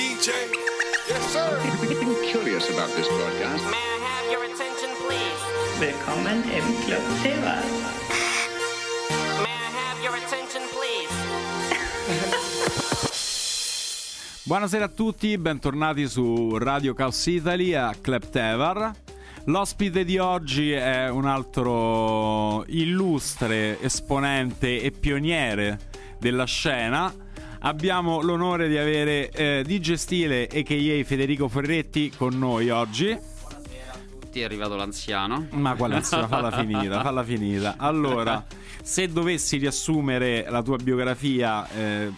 DJ. Yes, sir. I'm curious about this broadcast. May I have your attention, please? Willkommen im Club Silver. May I have your attention, please? Buonasera a tutti, bentornati su Radio Chaos Italy a Kleptevar. L'ospite di oggi è un altro illustre esponente e pioniere della scena. Abbiamo l'onore di avere eh, DJ Stile a.k.a. Federico Ferretti con noi oggi. È arrivato l'anziano. Ma qual è? Falla finita, falla finita. Allora, se dovessi riassumere la tua biografia, eh,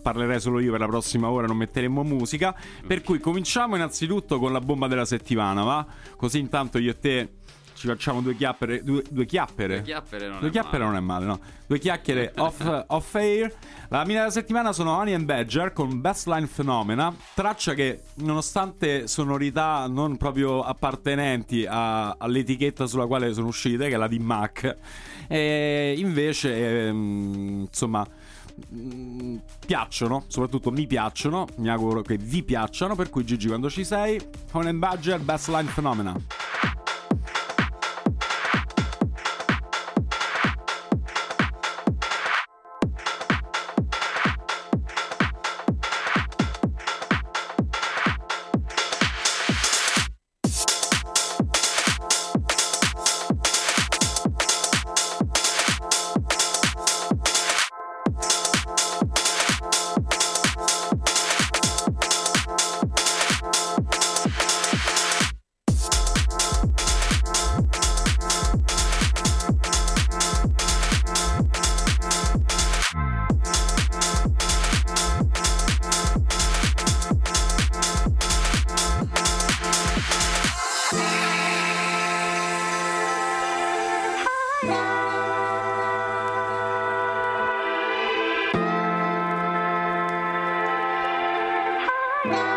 parlerei solo io per la prossima ora, non metteremo musica. Per cui cominciamo innanzitutto con la bomba della settimana, va? Così intanto io e te ci facciamo due chiappere. Due, due chiappere? Due chiappere non Due è chiappere male. non è male, no? Due chiacchiere off, off air. La mia della settimana sono Honey and Badger con Best Line Phenomena. Traccia che, nonostante sonorità non proprio appartenenti a- all'etichetta sulla quale sono uscite, che è la di Mac, eh, invece, ehm, insomma. mm, Piacciono, soprattutto mi piacciono. Mi auguro che vi piacciono. Per cui, Gigi, quando ci sei, Honey and Badger, Best Line Phenomena. Bye.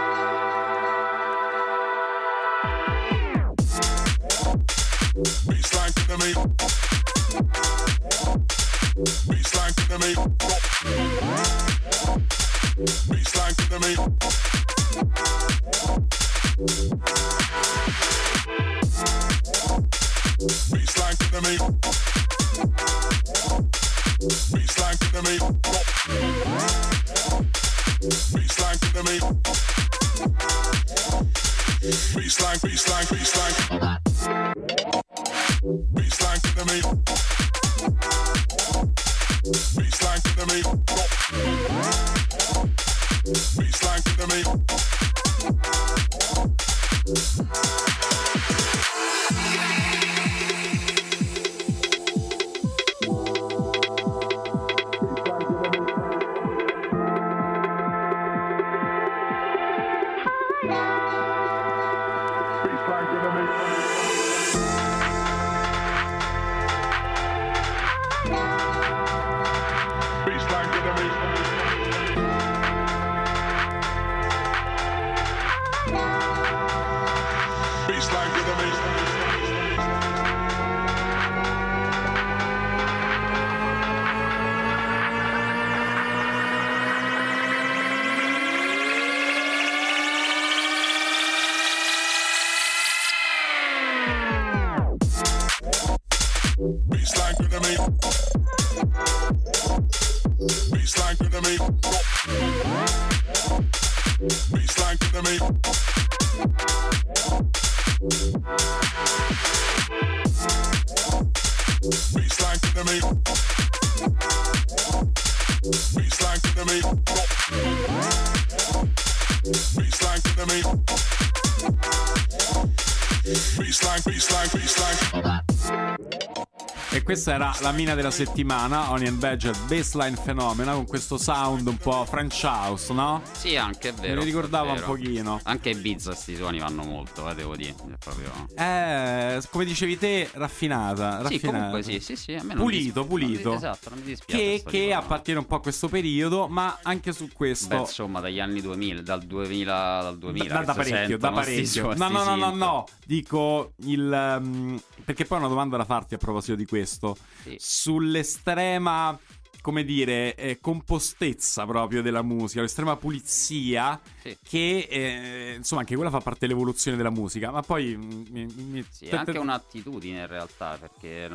Era la mina della settimana, Onion Badger Baseline Phenomena, con questo sound un po' French House, no? Sì, anche è vero. Me li ricordava è un vero. pochino. Anche Ibiza sti suoni vanno molto, eh, devo dire. È proprio... Eh, come dicevi te, raffinata. Sì, raffinata. comunque sì, sì, sì. Pulito, mi pulito. non mi- esatto, non mi dispiace. Che, che appartiene un po' a questo periodo, ma anche su questo. Beh, insomma, dagli anni 2000, dal 2000, dal 2000 da, da parecchio, da parecchio. No, no, no, no, no. Dico il. ehm, perché poi ho una domanda da farti a proposito di questo. Sì. Sull'estrema come dire, eh, compostezza proprio della musica, l'estrema pulizia Sì. che eh, insomma anche quella fa parte dell'evoluzione della musica, ma poi mm, mi- mi- Sì, è anche un'attitudine in realtà, perché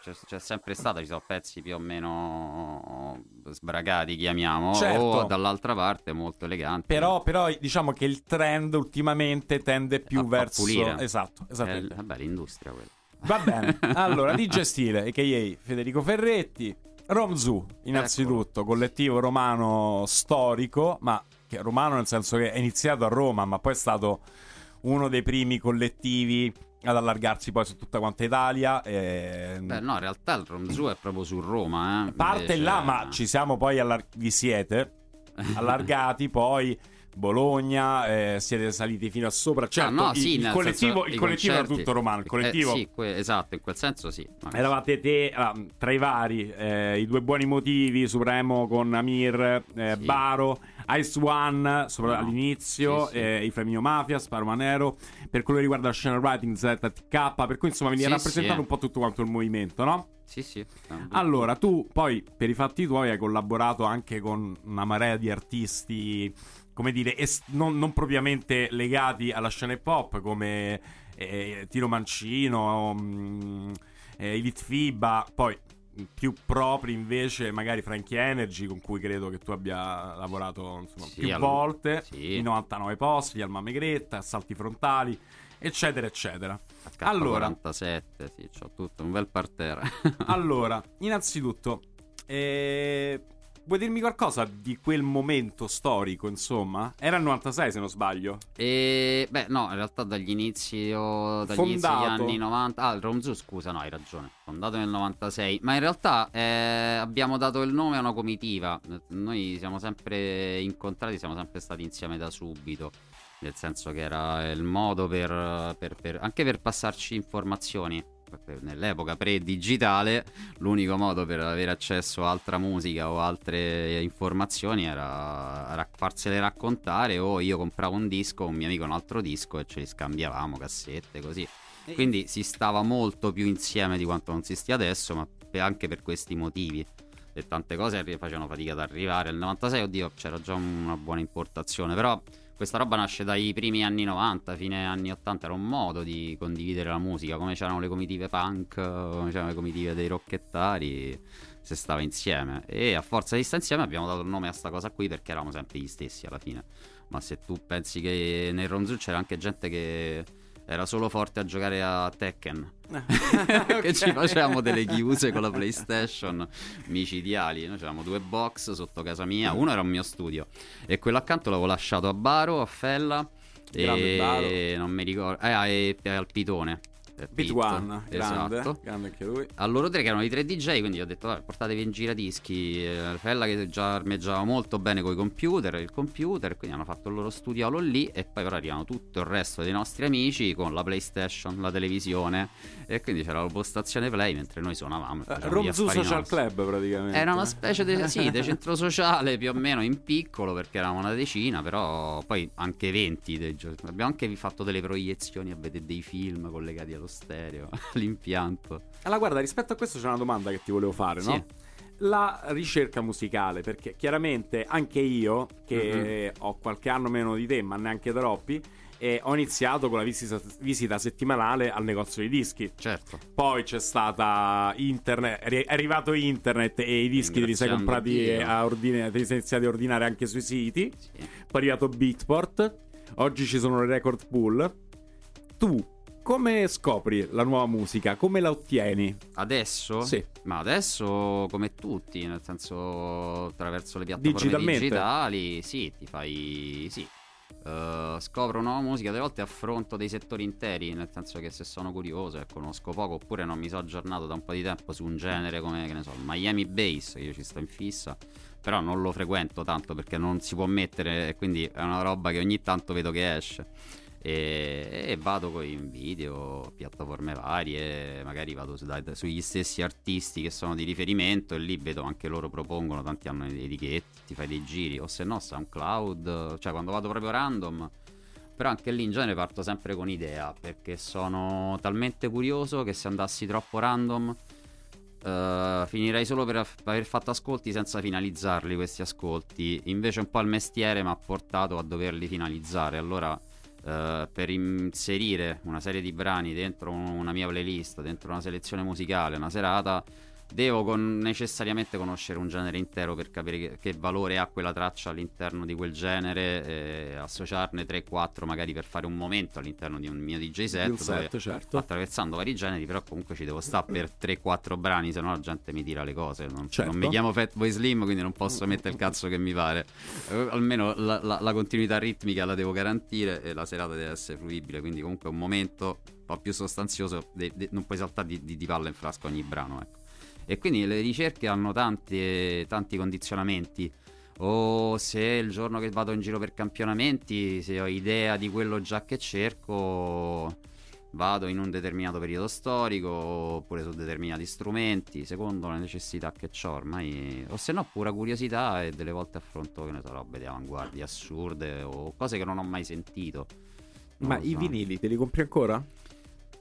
c'è, c'è sempre stata, ci sono pezzi più o meno sbragati, chiamiamo, Certo. o dall'altra parte molto eleganti. Però, però diciamo che il trend ultimamente tende più A- verso pulire. esatto, È, esattamente. vabbè, l'industria quella. Va bene. Allora, DJ Stile, a.k.a. Federico Ferretti, Romzu, innanzitutto, collettivo romano storico, ma che romano nel senso che è iniziato a Roma, ma poi è stato uno dei primi collettivi ad allargarsi poi su tutta quanta Italia. e- Beh, no, in realtà il Romzu è proprio su Roma, eh. Parte Invece- là, ma ci siamo poi allar- vi siete allargati poi Bologna, eh, siete saliti fino a sopra. Certo, Ah, no, il, sì, il nel collettivo, senso, il collettivo era tutto romano. Il collettivo Eh, sì, que- esatto, in quel senso sì. Eravate te, ah, tra i vari, eh, i due buoni motivi, Supremo con Amir, eh, Sì. Baro, Ice One sopra- No. all'inizio, Sì, sì. eh, i Flaminio Mafia, Sparo Manero, per quello che riguarda la scena writing ZTK, per cui insomma Sì, rappresentato un po' tutto quanto il movimento, no? Sì, sì. Allora, tu poi per i fatti tuoi hai collaborato anche con una marea di artisti, come dire, es- non, non propriamente legati alla scena hip hop, come eh, Tiro Mancino, mm, eh, Elite Fiba, poi più propri invece magari Frankie Energy, con cui credo che tu abbia lavorato insomma, Sì, più al- volte, sì. i 99 posti, gli Alma Megretta, Assalti Frontali, eccetera, eccetera. Allora, 47, sì, c'ho tutto un bel parterre. allora, innanzitutto, eh, vuoi dirmi qualcosa di quel momento storico, insomma? Era il 96, se non sbaglio. E beh, no, in realtà dagli inizi, dagli inizi degli anni 90. Ah, il Romzu, scusa, no, hai ragione. Fondato nel 96. Ma in realtà eh, abbiamo dato il nome a una comitiva. Noi siamo sempre incontrati, siamo sempre stati insieme da subito. Nel senso che era il modo per, per- per- anche per passarci informazioni. Nell'epoca pre-digitale, l'unico modo per avere accesso a altra musica o altre informazioni era rac- farsele raccontare o io compravo un disco, un mio amico un altro disco e ce li scambiavamo, cassette, così. Quindi si stava molto più insieme di quanto non si stia adesso, ma anche per questi motivi. E tante cose facevano fatica ad arrivare. Nel 96, oddio, c'era già una buona importazione, però questa roba nasce dai primi anni 90, fine anni 80, era un modo di condividere la musica, come c'erano le comitive punk, come c'erano le comitive dei rocchettari, si stava insieme. E a forza di stare insieme abbiamo dato il nome a sta cosa qui perché eravamo sempre gli stessi alla fine. Ma se tu pensi che nel Ronzu c'era anche gente che era solo forte a giocare a Tekken. che ci facevamo delle chiuse con la PlayStation micidiali. Noi avevamo due box sotto casa mia. Uno era un mio studio e quello accanto l'avevo lasciato a Baro, a Fella. Grande Baro. E non mi ricordo. Eh, e al Pitone. Beat Pit. One, grande, Esatto. grande anche lui. A loro tre che erano i tre DJ, quindi ho detto "Vabbè, portatevi in giradischi. Eh, Fella che già armeggiava molto bene con i computer, il computer, quindi hanno fatto il loro studiolo lì e poi però arrivano tutto il resto dei nostri amici con la PlayStation, la televisione e quindi c'era la postazione Play mentre noi suonavamo. e gli Romzu Social nostri. Club praticamente. Era una specie di sì, di centro sociale più o meno in piccolo perché eravamo una decina, però poi anche 20 dei gio- Abbiamo anche fatto delle proiezioni a vedere dei film collegati allo stereo, all'impianto. Allora, guarda, rispetto a questo c'è una domanda che ti volevo fare, Sì. no? La ricerca musicale, perché chiaramente anche io, che Mhm. ho qualche anno meno di te, ma neanche troppi, eh, ho iniziato con la visita, visita settimanale al negozio di dischi. Certo. Poi c'è stata internet, è arrivato internet e i dischi te li sei comprati Dio. a ordine, te li sei iniziati a ordinare anche sui siti. Sì. Poi è arrivato Beatport. Oggi ci sono le record pool. Tu come scopri la nuova musica? Come la ottieni? Adesso? Sì. Ma adesso come tutti, nel senso attraverso le piattaforme Digitalmente? digitali, sì, ti fai sì. Eh, scopro nuova musica, delle volte affronto dei settori interi, nel senso che se sono curioso e conosco poco oppure non mi sono aggiornato da un po' di tempo su un genere come che ne so, il Miami Bass, che io ci sto in fissa, però non lo frequento tanto perché non si può mettere e quindi è una roba che ogni tanto vedo che esce. E, e vado con i video, piattaforme varie, magari vado su- dai- sugli stessi artisti che sono di riferimento e lì vedo anche loro propongono, tanti hanno etichette, ti fai dei giri, o se no SoundCloud, cioè quando vado proprio random. Però anche lì in genere parto sempre con idea, perché sono talmente curioso che se andassi troppo random eh, finirei solo per aver fatto ascolti senza finalizzarli questi ascolti. Invece un po' il mestiere mi ha portato a doverli finalizzare. Allora, eh, per inserire una serie di brani dentro un- una mia playlist, dentro una selezione musicale, una serata, devo con- necessariamente conoscere un genere intero per capire che, che valore ha quella traccia all'interno di quel genere, associarne 3-4 magari per fare un momento all'interno di un mio DJ set. Un dove- set, certo. attraversando vari generi, però comunque ci devo stare per 3-4 brani, se no la gente mi tira le cose. Non, Certo. non mi chiamo Fatboy Slim, quindi non posso mettere il cazzo che mi pare. Eh, almeno la, la- la continuità ritmica la devo garantire e la serata deve essere fruibile, quindi comunque un momento un po' più sostanzioso, de- de- non puoi saltare di, di, di palla in frasco ogni brano. Ecco. E quindi le ricerche hanno tanti, tanti condizionamenti. O se il giorno che vado in giro per campionamenti, se ho idea di quello già che cerco, vado in un determinato periodo storico oppure su determinati strumenti, secondo le necessità che ho ormai. O se no, pura curiosità e delle volte affronto, che ne so, robe di avanguardia assurde o cose che non ho mai sentito. Non Ma lo i so. vinili te li compri ancora?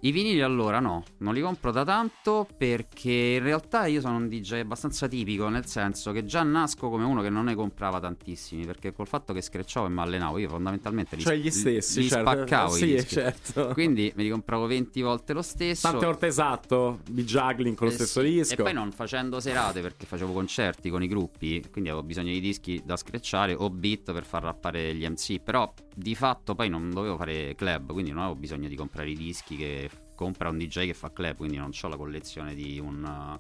I vinili allora no, non li compro da tanto perché in realtà io sono un DJ abbastanza tipico, nel senso che già nasco come uno che non ne comprava tantissimi, perché col fatto che screcciavo e mi allenavo, io fondamentalmente li, Cioè gli stessi, li certo. spaccavo Sì, certo. Quindi me li compravo 20 volte lo stesso. Tante volte esatto, di juggling con lo Eh stesso sì, disco. E poi non facendo serate perché facevo concerti con i gruppi, quindi avevo bisogno di dischi da screcciare o beat per far rappare gli MC. Però di fatto poi non dovevo fare club, quindi non avevo bisogno di comprare i dischi che compra un DJ che fa club, quindi non ho la collezione di un...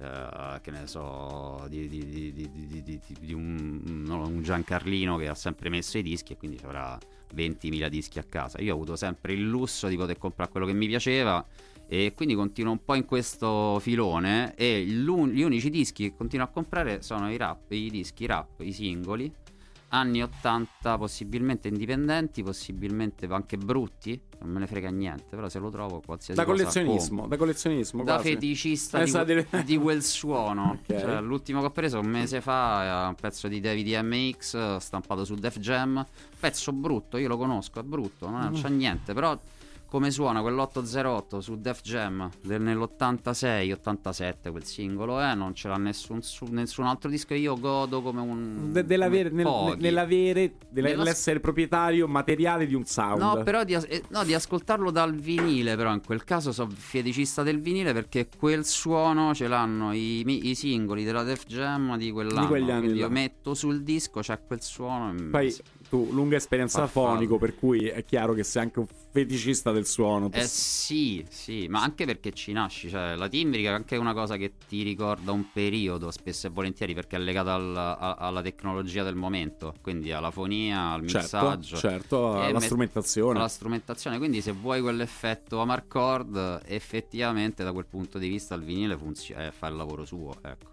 eh, che ne so, di, di- di- di- un, no, un Giancarlino che ha sempre messo i dischi e quindi avrà 20.000 dischi a casa. Io ho avuto sempre il lusso di poter comprare quello che mi piaceva e quindi continuo un po' in questo filone e gli unici dischi che continuo a comprare sono i rap, i dischi rap, i singoli anni 80 possibilmente indipendenti, possibilmente anche brutti, non me ne frega niente, però se lo trovo qualsiasi da cosa collezionismo, da collezionismo Da quasi. feticista Eh, di, di quel suono. Ok. Cioè, l'ultimo che ho preso un mese fa è un pezzo di David MX stampato su Def Jam. Pezzo brutto, io lo conosco, è brutto, non, Mm. non c'è niente. Però come suona quell'808 su Def Jam del- nell'86-87, quel singolo, eh, non ce l'ha nessun, su- nessun altro disco. Io godo come un. De- dell'avere, come nel- nell'avere, Nello- nell'essere proprietario materiale di un sound. No, però di, eh, no, di ascoltarlo dal vinile, però in quel caso sono feticista del vinile perché quel suono ce l'hanno i, i singoli della Def Jam di quell'anno. Di quegli anni Quindi là. io metto sul disco, c'è quel suono. Poi tu, lunga esperienza fonico, per cui è chiaro che sei anche un feticista del suono. Eh sì, sì, ma anche perché ci nasci, cioè la timbrica è anche una cosa che ti ricorda un periodo spesso e volentieri perché è legata al- a- alla tecnologia del momento, quindi alla fonia, al certo, mixaggio. certo, E alla strumentazione. alla strumentazione. Quindi, se vuoi quell'effetto Amarcord, effettivamente da quel punto di vista il vinile funziona, eh, fa il lavoro suo. Ecco,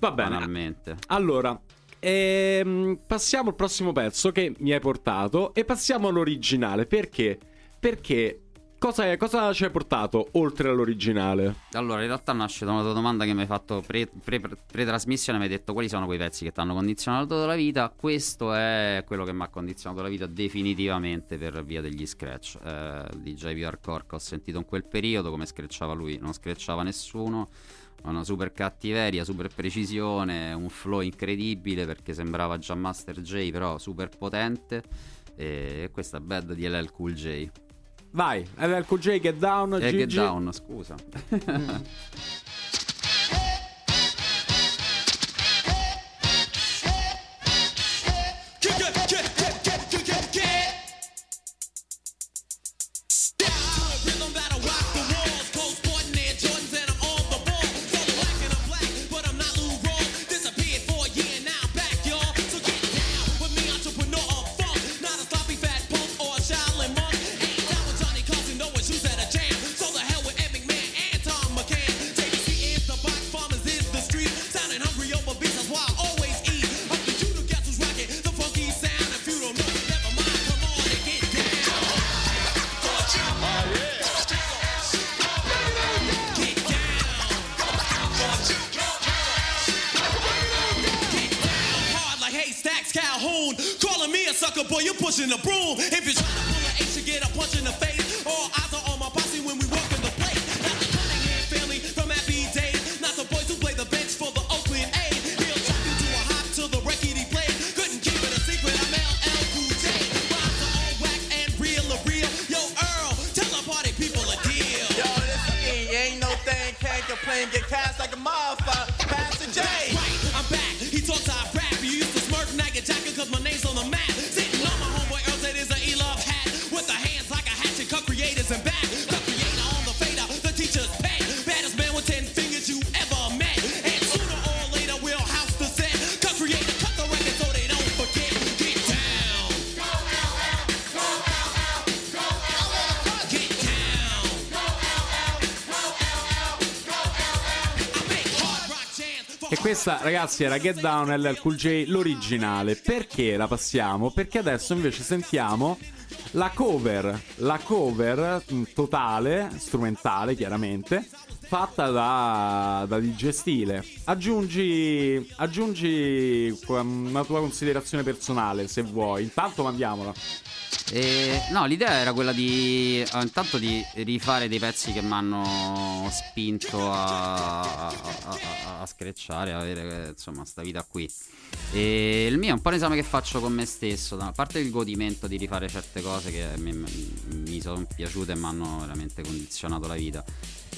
Va bene. banalmente. Allora, ehm, passiamo al prossimo pezzo che mi hai portato e passiamo all'originale. Perché? Perché cosa, è- cosa ci hai portato oltre all'originale? Allora, in realtà nasce da una tua domanda che mi hai fatto pre- pre- pre- pre-trasmissione. mi hai detto quali sono quei pezzi che ti hanno condizionato la vita. Questo è quello che mi ha condizionato la vita definitivamente per via degli scratch. Eh, DJ hardcore che ho sentito in quel periodo, come screcciava lui, non screcciava nessuno. Una super cattiveria, super precisione, un flow incredibile perché sembrava già Master J, però super potente. E questa è Bad di LL Cool J. Vai, LLJ Get Down, E Gigi. Get Down, scusa. Sounding E questa, ragazzi, era Get Down LL Cool J, l'originale. Perché la passiamo? Perché adesso invece sentiamo la cover, la cover mh, totale, strumentale chiaramente, fatta da, da DJ Stile. Aggiungi, aggiungi una tua considerazione personale, se vuoi. Intanto mandiamola. E, no, l'idea era quella di eh, intanto di rifare dei pezzi che mi hanno spinto a, a, a- a- screcciare, a avere eh, insomma sta vita qui. E il mio è un po' un esame che faccio con me stesso, da parte il godimento di rifare certe cose che mi, mi sono piaciute e mi hanno veramente condizionato la vita.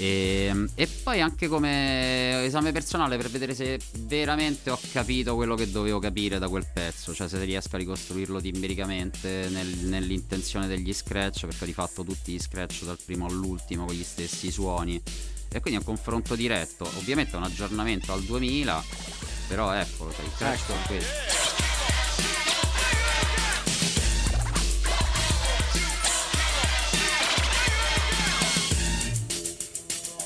E, e poi anche come esame personale per vedere se veramente ho capito quello che dovevo capire da quel pezzo, cioè se riesco a ricostruirlo timbricamente nel- nell'intenzione degli scratch, perché ho rifatto tutti gli scratch dal primo all'ultimo con gli stessi suoni. E quindi è un confronto diretto, ovviamente è un aggiornamento al 2000, però eccolo, cioè, i scratch sono questi.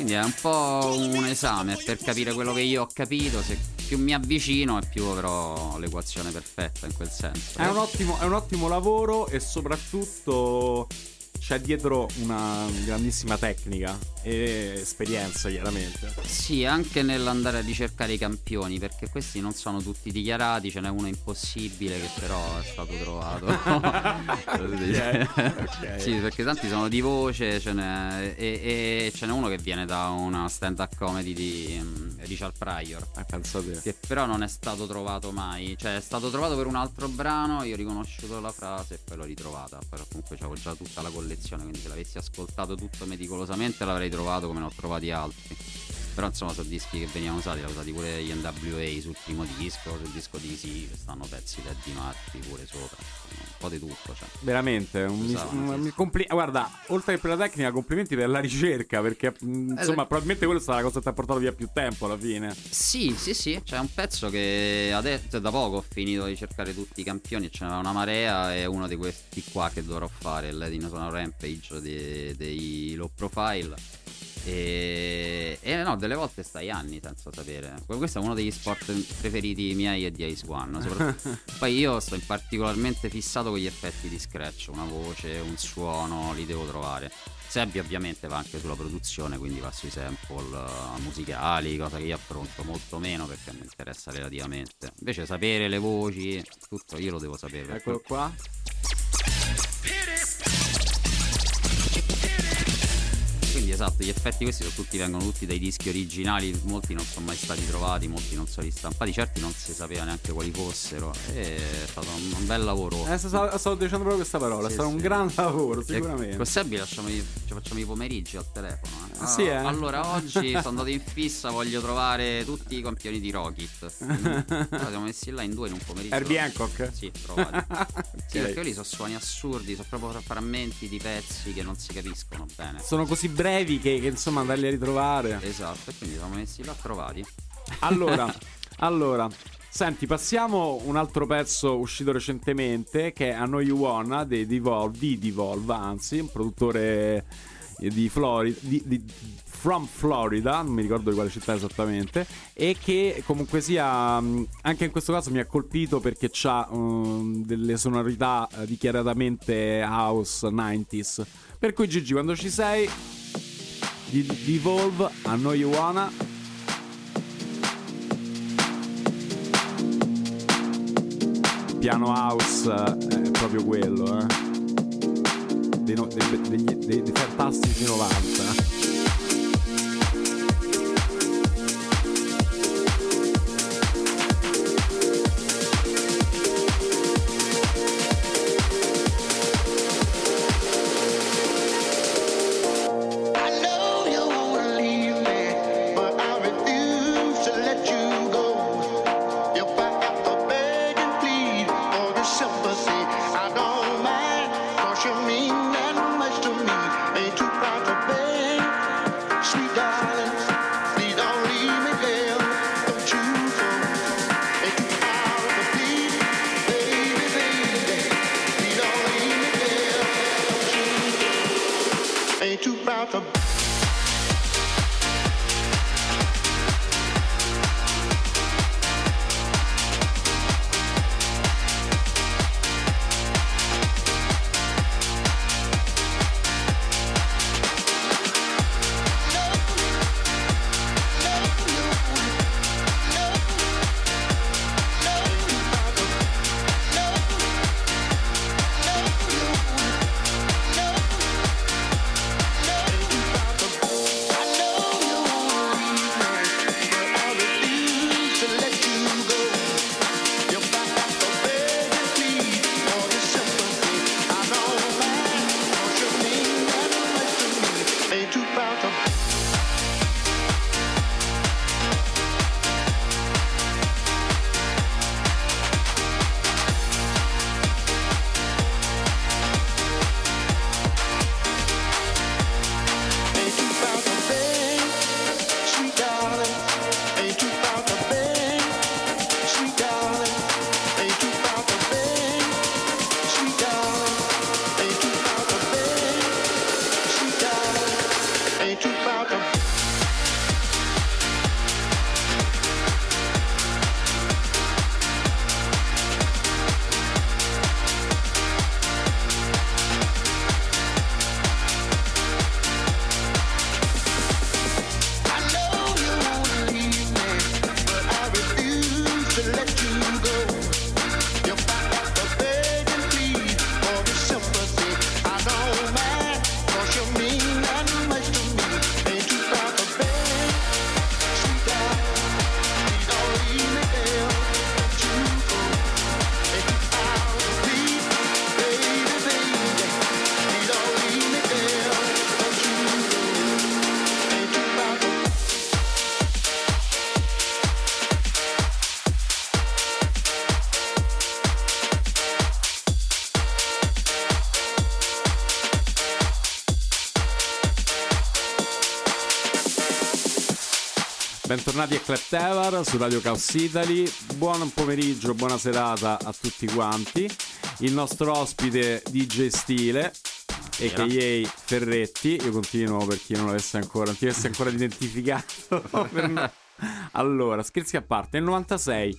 Quindi è un po' un esame per capire quello che io ho capito. Se più mi avvicino e più avrò l'equazione perfetta in quel senso. È un ottimo, è un ottimo lavoro e soprattutto c'è dietro una grandissima tecnica e esperienza, chiaramente. Sì, anche nell'andare a ricercare i campioni, perché questi non sono tutti dichiarati, ce n'è uno impossibile che però è stato trovato. ok. Sì, perché tanti sono di voce, ce n'è, e, e ce n'è uno che viene da una stand-up comedy di mm, Richard Pryor. Eh, penso a te. Che però non è stato trovato mai, cioè è stato trovato per un altro brano, io ho riconosciuto la frase e poi l'ho ritrovata, però comunque c'avevo già tutta la collezione, quindi se l'avessi ascoltato tutto meticolosamente l'avrei trovato come ne ho trovati altri. Però insomma sono dischi che venivano usati, li ho usati pure gli NWA sul primo disco, sul disco di sì, che stanno pezzi di Eddie Murphy pure sopra, un po' di tutto. Cioè. Veramente, un, Usavano, un- sì, compli- guarda, oltre che per la tecnica, complimenti per la ricerca, perché mh, insomma, Eh, probabilmente quella è stata la cosa che ti ha portato via più tempo alla fine. Sì, sì, sì, c'è un pezzo che adesso da poco ho finito di cercare tutti i campioni, ce n'era una marea e uno di questi qua che dovrò fare, il Dinosaur Rampage dei, dei low profile. E, e no, delle volte stai anni senza sapere. Questo è uno degli sport preferiti miei e di Ace One. soprattutto- Poi io sto particolarmente fissato con gli effetti di scratch, una voce, un suono, li devo trovare. Sebbi ovviamente va anche sulla produzione, quindi va sui sample eh, musicali, cosa che io affronto molto meno perché mi interessa relativamente. Invece sapere le voci, tutto io lo devo sapere. Eccolo qua. Quindi esatto, gli effetti questi sono tutti, vengono tutti dai dischi originali, molti non sono mai stati trovati, molti non sono ristampati, certi non si sapeva neanche quali fossero. E è stato un, un bel lavoro. Eh, stavo, stavo dicendo proprio questa parola, Sì, è stato un sì. gran lavoro, sicuramente. Con Sebbi lasciamo ci facciamo i pomeriggi al telefono. eh. Ah, sì, eh? Allora oggi sono andato in fissa, voglio trovare tutti i campioni di Rocket. Allora, siamo messi là in due in un pomeriggio. Herbie Hancock? Sì, provati. Sì, Ok. perché quelli sono suoni assurdi, sono proprio frammenti di pezzi che non si capiscono bene. Sono così brevi che, che, insomma andarli a ritrovare. Esatto, e quindi siamo messi là provati. Allora, allora, senti, passiamo un altro pezzo uscito recentemente che è I Know You Wanna di Devolve, di Devolve, anzi, un produttore di Florida, di, di- from Florida, non mi ricordo di quale città esattamente, e che comunque sia, mh, anche in questo caso mi ha colpito perché ha delle sonorità eh, dichiaratamente house 90s. Per cui Gigi, quando ci sei, di Devolve, I Know Wanna, piano house eh, è proprio quello, eh. Dei, no- dei- dei- dei fantastici 90. Bentornati a Club Tevar su Radio Chaos Italy. Buon pomeriggio, buona serata a tutti quanti. Il nostro ospite DJ Stile, a.k.a. Ferretti. Io continuo per chi non l'avesse ancora, non ti avesse ancora identificato. Allora, scherzi a parte, nel 96.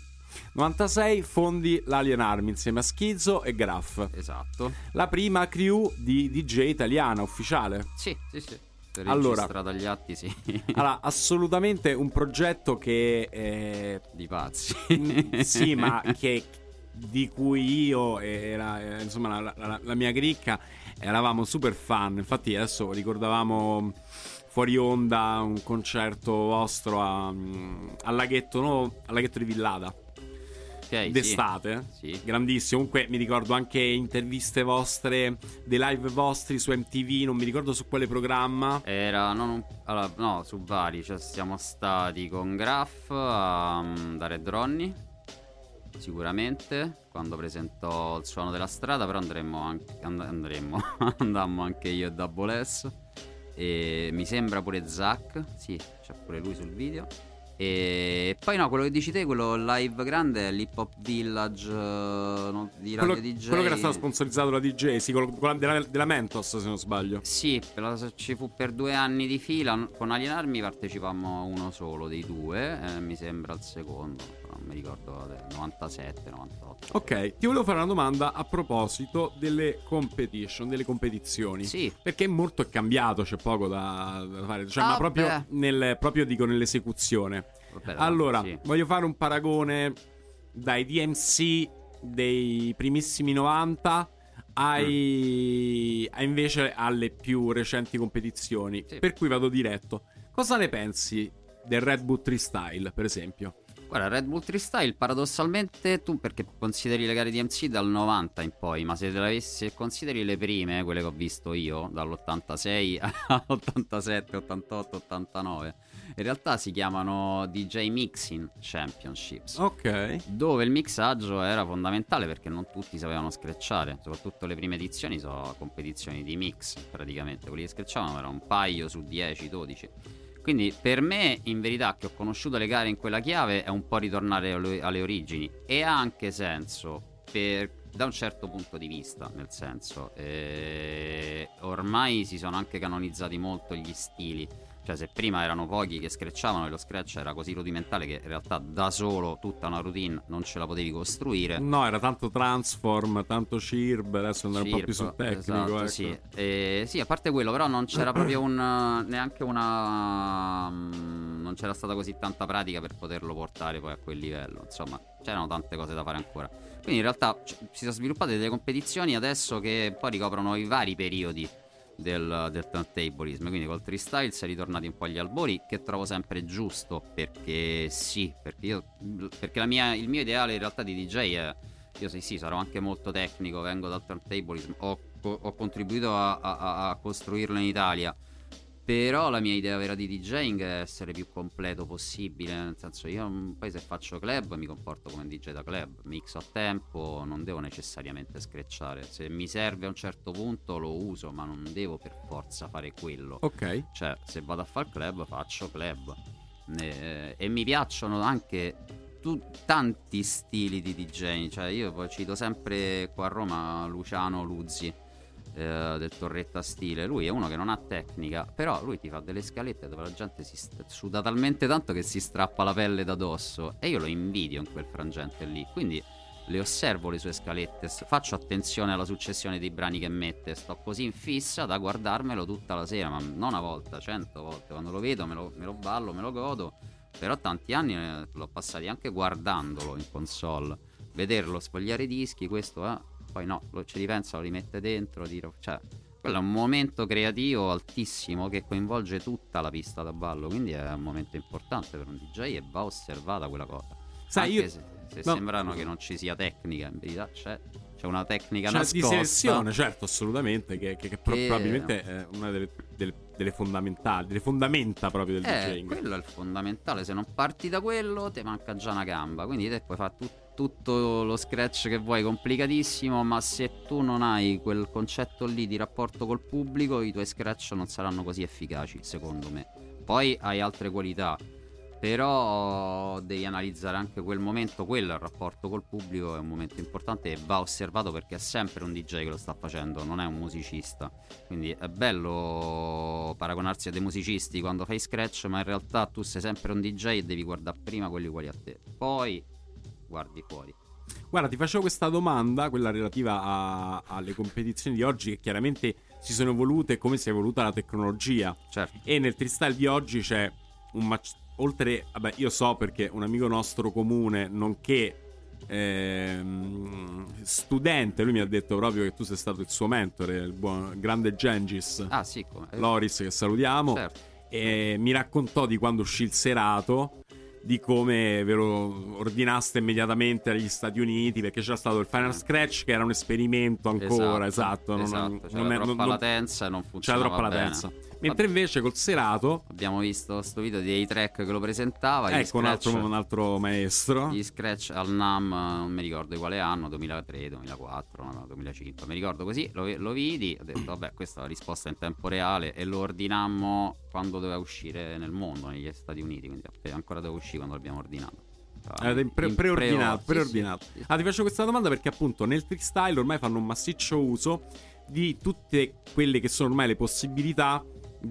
96 fondi l'Alien Army insieme a Schizzo e Graf. Esatto. La prima crew di DJ italiana ufficiale. Sì, sì, sì. Allora. registrata agli atti, sì. Allora, assolutamente un progetto che eh, Di pazzi. Mm, sì, ma che di cui io e la, eh, insomma la, la- la mia cricca eravamo super fan. Infatti, adesso ricordavamo fuori onda un concerto vostro a, mm, al laghetto, no? al laghetto di Villada Ok, sì. d'estate. Sì. Grandissimo. Comunque mi ricordo anche interviste vostre, dei live vostri su MTV, non mi ricordo su quale programma. Era non allora, no, su vari, cioè siamo stati con Graf a, mm, da Red Ronnie, sicuramente, quando presentò il suono della strada, però andremmo anche, and- andremmo, andammo anche io e Double S, e mi sembra pure Zack, sì, c'è pure lui sul video. E poi no, quello che dici te, quello live grande è l'Hip Hop Village eh, no, di Radio Quello, DJ. quello che era stato sponsorizzato da DJ, sì, quello, quello della, della Mentos, se non sbaglio. Sì, per ci fu per due anni di fila. Con Alien Army partecipammo a uno solo dei due, eh, mi sembra il secondo, non mi ricordo, del 97, 98. Ok, ti volevo fare una domanda a proposito delle competition, delle competizioni. Sì. Perché molto è cambiato, c'è poco da, da fare. Cioè, Ah, ma proprio, beh. nel, proprio dico nell'esecuzione. Vabbè, Allora, sì. voglio fare un paragone dai DMC dei primissimi 90 ai, a invece alle più recenti competizioni. Sì. Per cui vado diretto. Cosa ne pensi del Red Bull Freestyle, per esempio? Guarda, Red Bull Freestyle paradossalmente tu perché consideri le gare di MC dal 90 in poi, ma se, l'avessi- se consideri le prime, quelle che ho visto io, dall'86 all'87, 88, 89, in realtà si chiamano DJ Mixing Championships. Ok. Dove il mixaggio era fondamentale perché non tutti sapevano screcciare, soprattutto le prime edizioni sono competizioni di mix praticamente, quelli che screcciavano erano un paio su 10, 12. Quindi per me, in verità, che ho conosciuto le gare in quella chiave, è un po' ritornare alle, origini. E ha anche senso per da un certo punto di vista, nel senso, eh, ormai si sono anche canonizzati molto gli stili. Cioè, se prima erano pochi che screcciavano e lo scratch era così rudimentale che in realtà da solo tutta una routine non ce la potevi costruire. No, era tanto transform, tanto chirp, adesso andare un po' più sul tecnico. esatto, ecco. sì. Eh, sì, a parte quello, però non c'era proprio un neanche una mm, non c'era stata così tanta pratica per poterlo portare poi a quel livello. Insomma, c'erano tante cose da fare ancora. Quindi in realtà c- si sono sviluppate delle competizioni adesso che poi ricoprono i vari periodi del, del turntablism. Quindi col freestyle si è ritornati un po' agli albori, che trovo sempre giusto perché sì, perché io perché mia- il mio ideale in realtà di DJ è io sì, sì, sarò anche molto tecnico, vengo dal turntablism, ho, ho contribuito a- a- a costruirlo in Italia. Però la mia idea vera di DJing è essere più completo possibile. Nel senso, io mm, poi se faccio club mi comporto come un DJ da club, mixo a tempo, non devo necessariamente screcciare. Se mi serve a un certo punto lo uso, ma non devo per forza fare quello. Ok. Cioè, se vado a fare club, faccio club. Eh, e mi piacciono anche tu- tanti stili di DJ. Cioè, io cito sempre qua a Roma Luciano Luzzi. Eh, del Torretta Stile, lui è uno che non ha tecnica, però lui ti fa delle scalette dove la gente si st- suda talmente tanto che si strappa la pelle da dosso e io lo invidio in quel frangente lì. Quindi le osservo le sue scalette, faccio attenzione alla successione dei brani che mette, sto così in fissa da guardarmelo tutta la sera, ma non una volta, cento volte, quando lo vedo me lo, me lo ballo, me lo godo, però tanti anni eh, l'ho passati anche guardandolo in console, vederlo sfogliare i dischi, questo eh, poi no, lo ci ripensa, lo rimette dentro, tiro, cioè quello è un momento creativo altissimo che coinvolge tutta la pista da ballo, quindi è un momento importante per un DJ e va osservata quella cosa. Sai, Anche io- se, se no. sembrano che non ci sia tecnica, in verità c'è, c'è una tecnica di nascosta. selezione, certo, assolutamente, che, che- che Che- probabilmente è una delle, delle- delle fondamentali, delle fondamenta proprio del Eh, DJing. quello è il fondamentale. Se non parti da quello, ti manca già una gamba. Quindi te puoi fare tut- tutto lo scratch che vuoi, complicatissimo. Ma se tu non hai quel concetto lì di rapporto col pubblico, i tuoi scratch non saranno così efficaci, secondo me. Poi hai altre qualità. Però devi analizzare anche quel momento, quello il rapporto col pubblico, è un momento importante e va osservato perché è sempre un DJ che lo sta facendo, non è un musicista. Quindi è bello paragonarsi a dei musicisti quando fai scratch, ma in realtà tu sei sempre un DJ e devi guardare prima quelli uguali a te, poi guardi fuori. Guarda, ti facevo questa domanda, quella relativa a- alle competizioni di oggi, che chiaramente si sono evolute come si è evoluta la tecnologia. Certo. E nel freestyle di oggi c'è un match. Oltre, vabbè, io so perché un amico nostro comune, nonché ehm, studente, lui mi ha detto proprio che tu sei stato il suo mentore, il buon grande Gengis Ah sì, come? Loris, che salutiamo. Certo. E mi raccontò di quando uscì il serato. Di come ve lo ordinaste immediatamente agli Stati Uniti perché c'era stato il Final Scratch che era un esperimento ancora, esatto. non- esatto. C'era non troppa non- latenza e non c'era funzionava troppa bene. latenza. Mentre invece col serato, Abbiamo visto sto video dei track che lo presentava. ecco un altro, scratch- un altro maestro. Gli scratch al NAM, non mi ricordo di quale anno, 2003, 2004, no, 2005, mi ricordo così, lo, lo vidi, ho detto vabbè questa è la risposta in tempo reale e lo ordinammo quando doveva uscire nel mondo, negli Stati Uniti, quindi ancora doveva uscire quando l'abbiamo ordinato. Eh, pre- in preordinato, preordinato. Ah, ti faccio questa domanda perché appunto nel freestyle ormai fanno un massiccio uso di tutte quelle che sono ormai le possibilità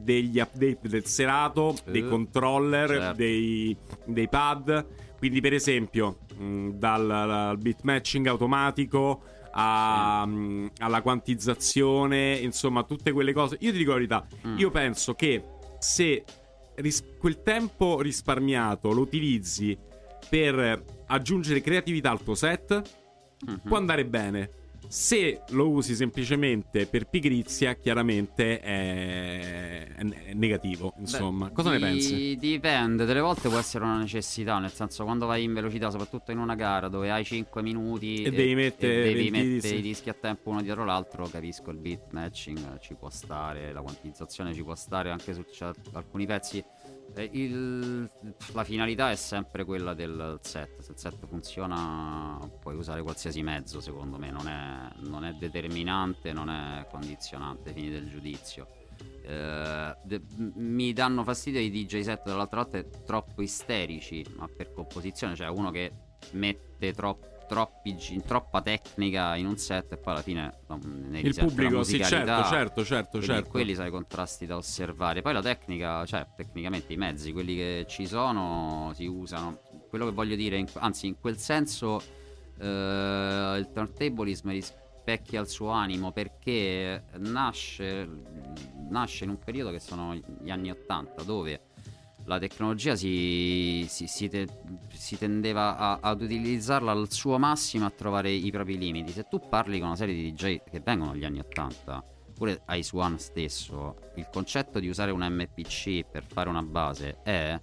degli update del serato, dei Eh, controller, certo. dei, dei pad. Quindi, per esempio, mh, dal, dal beat matching automatico a- mh, alla quantizzazione, insomma, tutte quelle cose. Io ti dico la verità, Mm. io penso che se ris- quel tempo risparmiato lo utilizzi per aggiungere creatività al tuo set, Mhm. può andare bene. Se lo usi semplicemente per pigrizia, chiaramente è, è- negativo. Insomma, Beh, cosa ne di- pensi? Dipende, delle volte può essere una necessità, nel senso quando vai in velocità, soprattutto in una gara dove hai 5 minuti E devi mettere devi 20 mettere i dischi a tempo uno dietro l'altro, capisco il beat matching ci può stare, la quantizzazione ci può stare anche su alcuni pezzi. Il- la finalità è sempre quella del set. Se il set funziona, puoi usare qualsiasi mezzo. Secondo me, non è, non è determinante, non è condizionante. Fini del giudizio. Eh, de- mi danno fastidio i DJ set dall'altra parte troppo isterici, ma per composizione, cioè uno che mette troppo troppi troppa tecnica in un set e poi alla fine no, Il pubblico, sì, certo, certo, certo, Quindi certo. quelli sono i contrasti da osservare. Poi la tecnica, cioè tecnicamente i mezzi, quelli che ci sono, si usano. Quello che voglio dire, in- anzi, in quel senso, eh, il turntablism rispecchia il suo animo perché nasce, nasce in un periodo che sono gli anni 80, dove la tecnologia si, si- si te- si tendeva a- ad utilizzarla al suo massimo a trovare i propri limiti. Se tu parli con una serie di DJ che vengono dagli anni 80, pure Ice One stesso, il concetto di usare un MPC per fare una base è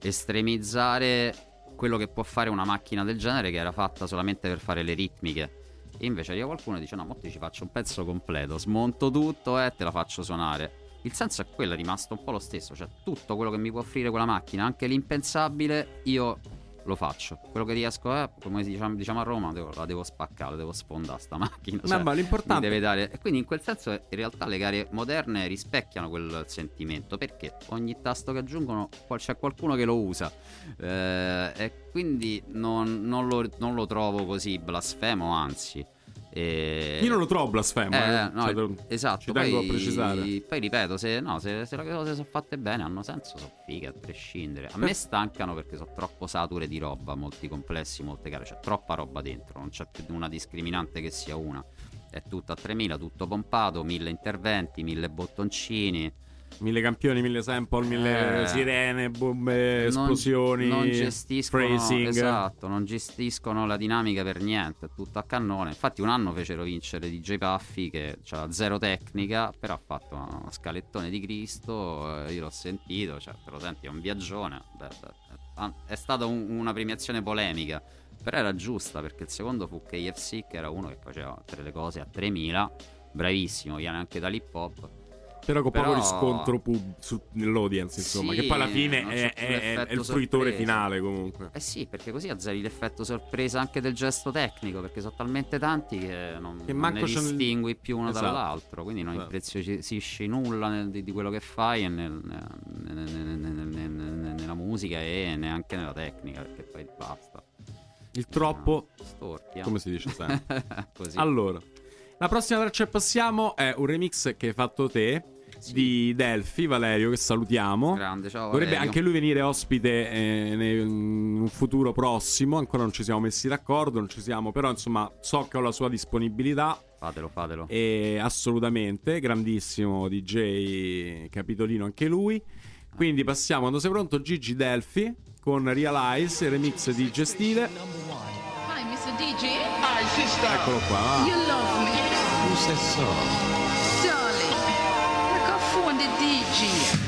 estremizzare quello che può fare una macchina del genere che era fatta solamente per fare le ritmiche. E invece arriva qualcuno e dice: No, mo ti ci faccio un pezzo completo, smonto tutto e te la faccio suonare. Il senso è quello, è rimasto un po' lo stesso. Cioè, tutto quello che mi può offrire quella macchina, anche l'impensabile, io lo faccio. Quello che riesco è, come diciamo, diciamo a Roma, devo- la devo spaccare, devo sfondare sta macchina. Cioè, ma l'importante- deve dare. E quindi in quel senso in realtà le gare moderne rispecchiano quel sentimento perché ogni tasto che aggiungono poi c'è qualcuno che lo usa Eh, e quindi non, non lo, non lo trovo così blasfemo, anzi. E- Io non lo trovo blasfemo. eh, eh. no, Cioè, esatto. Ci tengo poi, a precisare. Poi ripeto, se, no, se, se le cose sono fatte bene hanno senso, sono fighe a prescindere. A me stancano perché sono troppo sature di roba, molti complessi, molte gare, c'è troppa roba dentro, non c'è più una discriminante che sia una. È tutto a 3000, tutto pompato, mille interventi, mille bottoncini. Mille campioni, mille sample, mille Eh. sirene, bombe, Non- esplosioni, non gestiscono phrasing. esatto, non gestiscono la dinamica per niente, è tutto a cannone. Infatti, un anno fecero vincere DJ Puffy che ha zero tecnica, però ha fatto uno scalettone di Cristo. eh, io l'ho sentito, cioè, te lo senti, è un viaggione. Eh, è stata un- una premiazione polemica, però era giusta perché il secondo fu KFC, che era uno che faceva tre le cose a 3000, bravissimo, viene anche dall'hip hop. Però con poco riscontro pub- su- nell'audience, insomma. Sì, che poi alla fine è, è- è il fruitore finale, comunque. Eh sì, perché così azzeri l'effetto sorpresa anche del gesto tecnico, perché sono talmente tanti che non, Che non ne distingui più uno Esatto. dall'altro, quindi non impreziosisci nulla nel- di, di quello che fai e nel- nel- nel- nel- nel- nel- nel- nella musica e neanche nella tecnica, perché poi basta. Il troppo, Storpia. come si dice sempre. Allora, la prossima traccia passiamo è un remix che hai fatto te di Delphi, Valerio, che salutiamo. Grande, ciao Dovrebbe Valerio. anche lui venire ospite eh, in un futuro prossimo. Ancora non ci siamo messi d'accordo, non ci siamo, però insomma so che ho la sua disponibilità. Fatelo, fatelo. E assolutamente, grandissimo DJ Capitolino anche lui. Quindi passiamo, quando sei pronto, Gigi Delphi con Realize, il remix di Gestile. Hi, Mr. DJ. Hi, sister. Eccolo qua. You love me. Who says so? energia.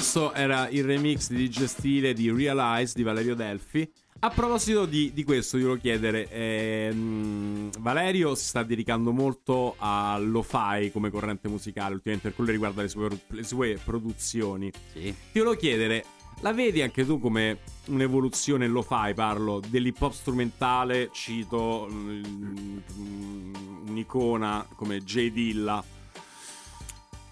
Questo era il remix di DJ Stile di Realize di Valerio Delfi. A proposito di, di questo, io volevo chiedere, ehm, Valerio si sta dedicando molto al lo-fi come corrente musicale ultimamente per quello che riguarda le sue, le sue produzioni. Sì. Ti volevo chiedere, la vedi anche tu come un'evoluzione lo-fi, parlo dell'hip hop strumentale, cito mm, un'icona come J Dilla.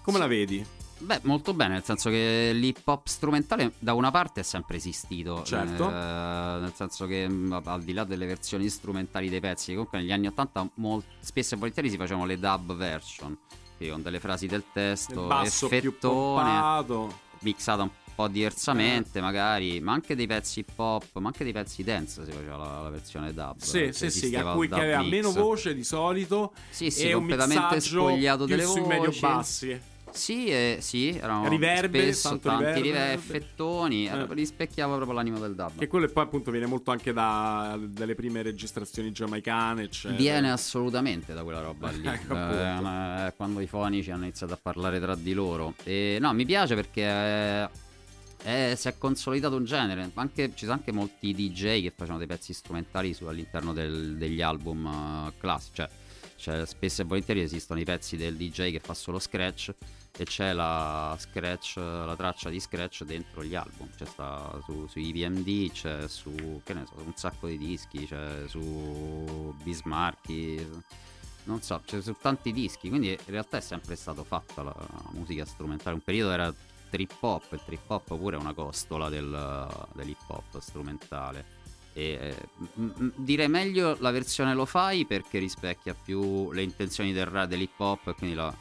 Come la vedi? Beh, molto bene, nel senso che l'hip hop strumentale da una parte è sempre esistito. Certo. eh, nel senso che mh, al di là delle versioni strumentali dei pezzi, comunque negli anni 80 mol- spesso e volentieri si facevano le dub version, quindi con delle frasi del testo, effettone, mixata un po' diversamente magari, ma anche dei pezzi hip hop, ma anche dei pezzi dance si faceva la, la versione dub. Sì, eh, sì, sì, a cui che aveva mix. meno voce di solito Sì, sì, e un completamente mixaggio spogliato delle sui medio voci. bassi. Sì, eh, sì, erano Riverbe, spesso tanti riverbe. rive- effettoni, Eh. rispecchiava proprio l'anima del dub. Che quello poi appunto viene molto anche da, dalle prime registrazioni giamaicane, eccetera. Viene assolutamente da quella roba lì. Ecco, Eh, ma- quando i fonici hanno iniziato a parlare tra di loro. E, no, mi piace perché eh, eh, si è consolidato un genere. Anche- ci sono anche molti DJ che facevano dei pezzi strumentali su- all'interno del- degli album eh, classici. Cioè, cioè, spesso e volentieri esistono i pezzi del DJ che fa solo scratch e c'è la scratch, la traccia di scratch dentro gli album. C'è sta su, su IVMD, c'è su che ne so, un sacco di dischi, c'è su Bismarcky. Non so, c'è su tanti dischi, quindi in realtà è sempre stato fatta la musica strumentale. Un periodo era trip hop, il trip hop pure è una costola del, dell'hip hop strumentale. E, eh, direi meglio la versione lo fai perché rispecchia più le intenzioni del dell'hip hop quindi la-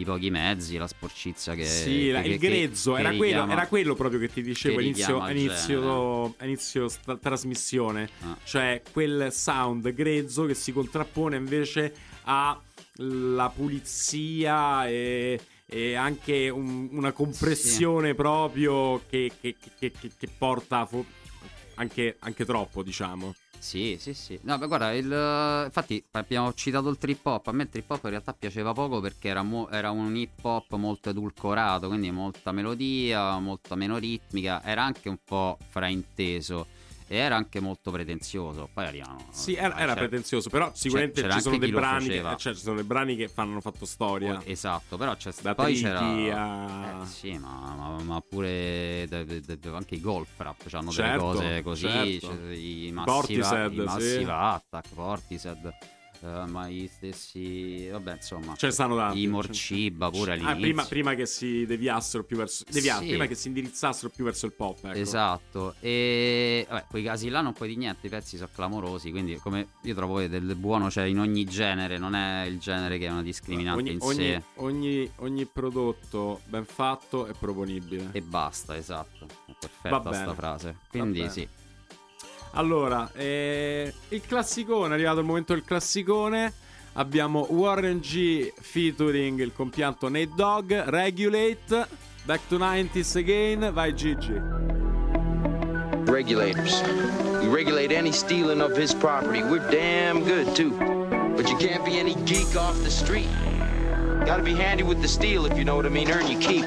i pochi mezzi, la sporcizia che Sì, che- il che- grezzo, che era, quello, richiama- era quello proprio che ti dicevo che a inizio, richiama a il inizio, a inizio sta- trasmissione. Ah. Cioè quel sound grezzo che si contrappone invece alla pulizia e, e anche un- una compressione proprio che, che- che- che- che porta fo- anche, anche troppo, diciamo. Sì, sì, sì. No, beh, guarda, il, infatti abbiamo citato il trip hop. A me il trip hop in realtà piaceva poco perché era, mo- era un hip hop molto edulcorato, quindi molta melodia, molta meno ritmica. Era anche un po' frainteso e era anche molto pretenzioso. Poi arrivano. Sì, era, cioè, era pretenzioso, però sicuramente c'era ci sono dei brani che, eh, cioè, ci sono dei brani che fanno fatto storia. Esatto, però c'è Da poi c'era eh, sì, ma, ma- ma pure de- de- de- anche i golf rap hanno Certo, delle cose così, certo. cioè, i Portishead, Massive, sì. i Massive Attack, Portishead, eh, ma gli stessi vabbè, insomma, Ce ne stanno tanti. i Morciba pure Ah, all'inizio. prima, prima che si deviassero più verso. devia- Sì. Prima che si indirizzassero più verso il pop. Ecco. Esatto, e vabbè, quei casi là non puoi di niente, i pezzi sono clamorosi, quindi come io trovo che del buono c'è in ogni genere, non è il genere che è una discriminante Ogni, in ogni- sé ogni- ogni prodotto ben fatto è proponibile. e basta, esatto, è perfetta bene, sta frase. Quindi sì. Allora, eh, il classicone, è arrivato il momento del classicone. Abbiamo Warren G featuring il compianto Nate Dogg, Regulate, Back to 90s again, vai Gigi. Regulators. We regulate any stealing of his property. We're damn good, too. But you can't be any geek off the street. Gotta be handy with the steel, if you know what I mean. Earn your keep.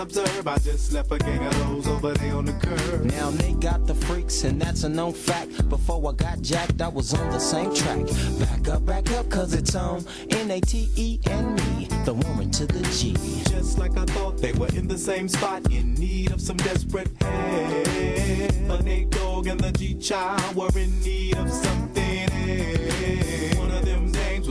Observe. I just left a gang of those over there on the curb. Now they got the freaks, and that's a known fact. Before I got jacked, I was on the same track. Back up, back up, cause it's on N A T E and me, the woman to the G. Just like I thought they were in the same spot, in need of some desperate help. But Nate Dogg and the G Child were in need of something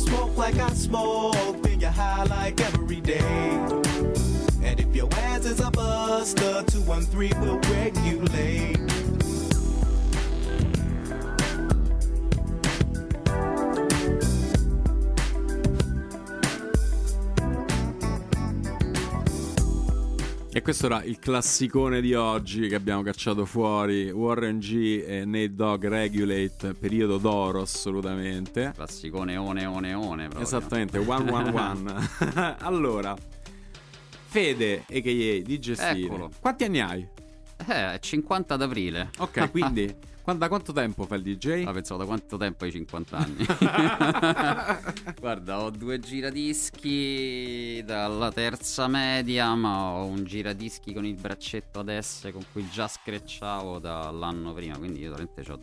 You smoke like I smoke, then you're high like every day. And if your ass is a buster, 213 will regulate. E questo era il classicone di oggi che abbiamo cacciato fuori. Warren G e Nate Dogg Regulate, periodo d'oro assolutamente. Classicone one one one proprio. Esattamente, one one one. allora, Fede, a.k.a. Steve, Eccolo. quanti anni hai? Eh, è 50 ad aprile. Ok, quindi quan- da quanto tempo fai il DJ? Ah, pensavo da quanto tempo hai 50 anni. Guarda, ho due giradischi dalla terza media, ma ho un giradischi con il braccetto ad S con cui già screcciavo dall'anno prima, quindi io veramente ho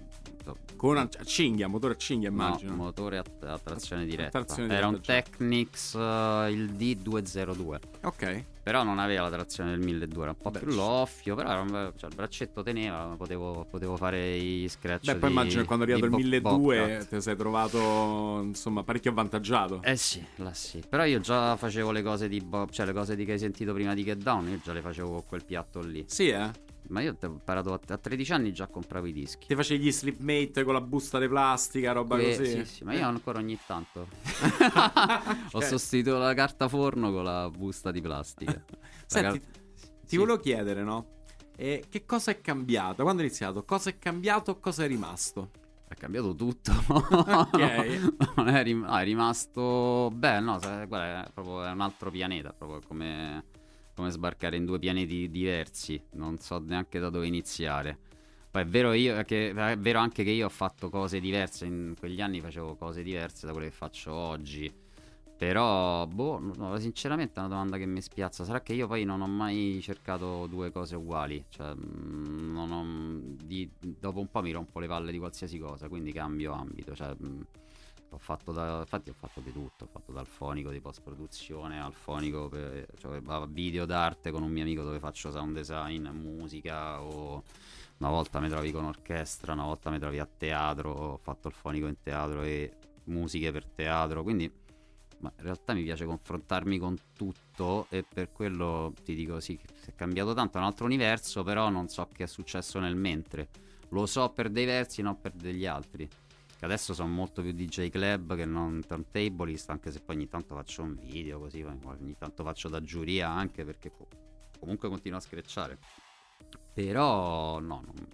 Con una a cinghia, motore a cinghia immagino. No, motore a, a trazione diretta. trazione Era diretta, un Technics eh, il D202. Ok. Però non aveva la trazione del 1200, era un po' Beh, più loffio, però era un- cioè, il braccetto teneva, potevo, potevo fare i scratch Beh, poi immagino che quando è arrivato il Bob- 1200 Bobcat. ti sei trovato insomma parecchio avvantaggiato. Eh sì, là sì. Però io già facevo le cose di Bob, cioè le cose di che hai sentito prima di Get Down, io già le facevo con quel piatto lì. Sì, eh? Ma io ho imparato a, a 13 anni già compravo i dischi. Ti facevi gli slipmate con la busta di plastica, roba Que- così. Sì, sì, ma io ancora ogni tanto ho sostituito la carta forno con la busta di plastica. La Senti, car- ti volevo chiedere, no? Eh, che cosa è cambiato? Quando è iniziato? Cosa è cambiato? Cosa è rimasto? È cambiato tutto. Ok. non è, rim- no, è rimasto. Beh, no, guarda, è proprio è un altro pianeta. Proprio come, come sbarcare in due pianeti diversi. Non so neanche da dove iniziare. Poi è vero, io, che, è vero anche che io ho fatto cose diverse. In quegli anni facevo cose diverse da quelle che faccio oggi. Però, boh, no, sinceramente è una domanda che mi spiazza. Sarà che io poi non ho mai cercato due cose uguali. Cioè, mm, ho- di- dopo un po' mi rompo le palle di qualsiasi cosa, quindi cambio ambito. Cioè, mm, ho fatto da, infatti ho fatto di tutto. Ho fatto dal fonico di post-produzione al fonico per, cioè, video d'arte con un mio amico dove faccio sound design, musica o... Una volta mi trovi con orchestra, una volta mi trovi a teatro, ho fatto il fonico in teatro e musiche per teatro, quindi ma in realtà mi piace confrontarmi con tutto e per quello ti dico sì, è cambiato tanto, è un altro universo, però non so che è successo nel mentre. Lo so per dei versi, non per degli altri. Adesso sono molto più DJ club che non turntablist, anche se poi ogni tanto faccio un video così, ogni tanto faccio da giuria anche perché co- comunque continuo a screcciare. Però no, non,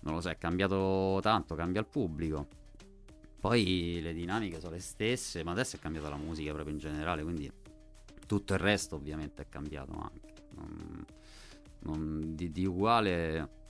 non lo so, è cambiato tanto, cambia il pubblico. Poi le dinamiche sono le stesse, ma adesso è cambiata la musica proprio in generale, quindi tutto il resto ovviamente è cambiato anche. Non- non- di, di uguale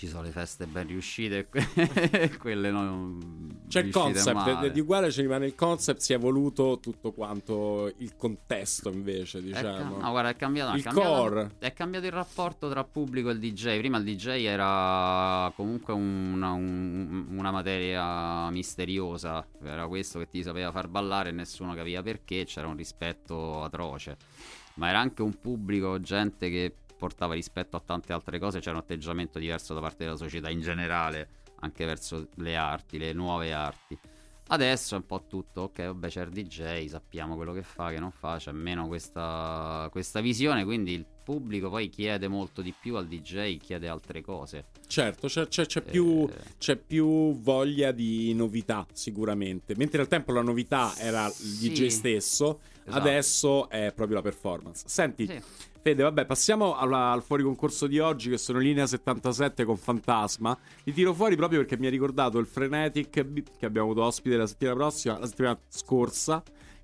ci sono le feste ben riuscite e que- quelle non C'è il concept, male. di uguale ci rimane il concept, si è evoluto tutto quanto il contesto invece, diciamo. ca- no, guarda, è cambiato, Il è cambiato- core. È cambiato il rapporto tra pubblico e il DJ. Prima il DJ era comunque una, un- una materia misteriosa. Era questo che ti sapeva far ballare e nessuno capiva perché. C'era un rispetto atroce. Ma era anche un pubblico, gente che portava rispetto a tante altre cose. C'era un atteggiamento diverso da parte della società in generale, anche verso le arti, le nuove arti. Adesso è un po' tutto, ok, vabbè c'è il DJ, sappiamo quello che fa, che non fa, c'è meno questa, questa visione, quindi il pubblico poi chiede molto di più al DJ, chiede altre cose. Certo, c'è, c'è- c'è più, Eh. c'è più voglia di novità sicuramente. Mentre al tempo la novità era il Sì. DJ stesso, Esatto. adesso è proprio la performance. Senti, Sì. Fede, vabbè, passiamo alla- al fuori concorso di oggi che sono linea 77 con Fantasma. Li tiro fuori proprio perché mi ha ricordato il Frenetic che abbiamo avuto ospite la settimana prossima, la settimana scorsa.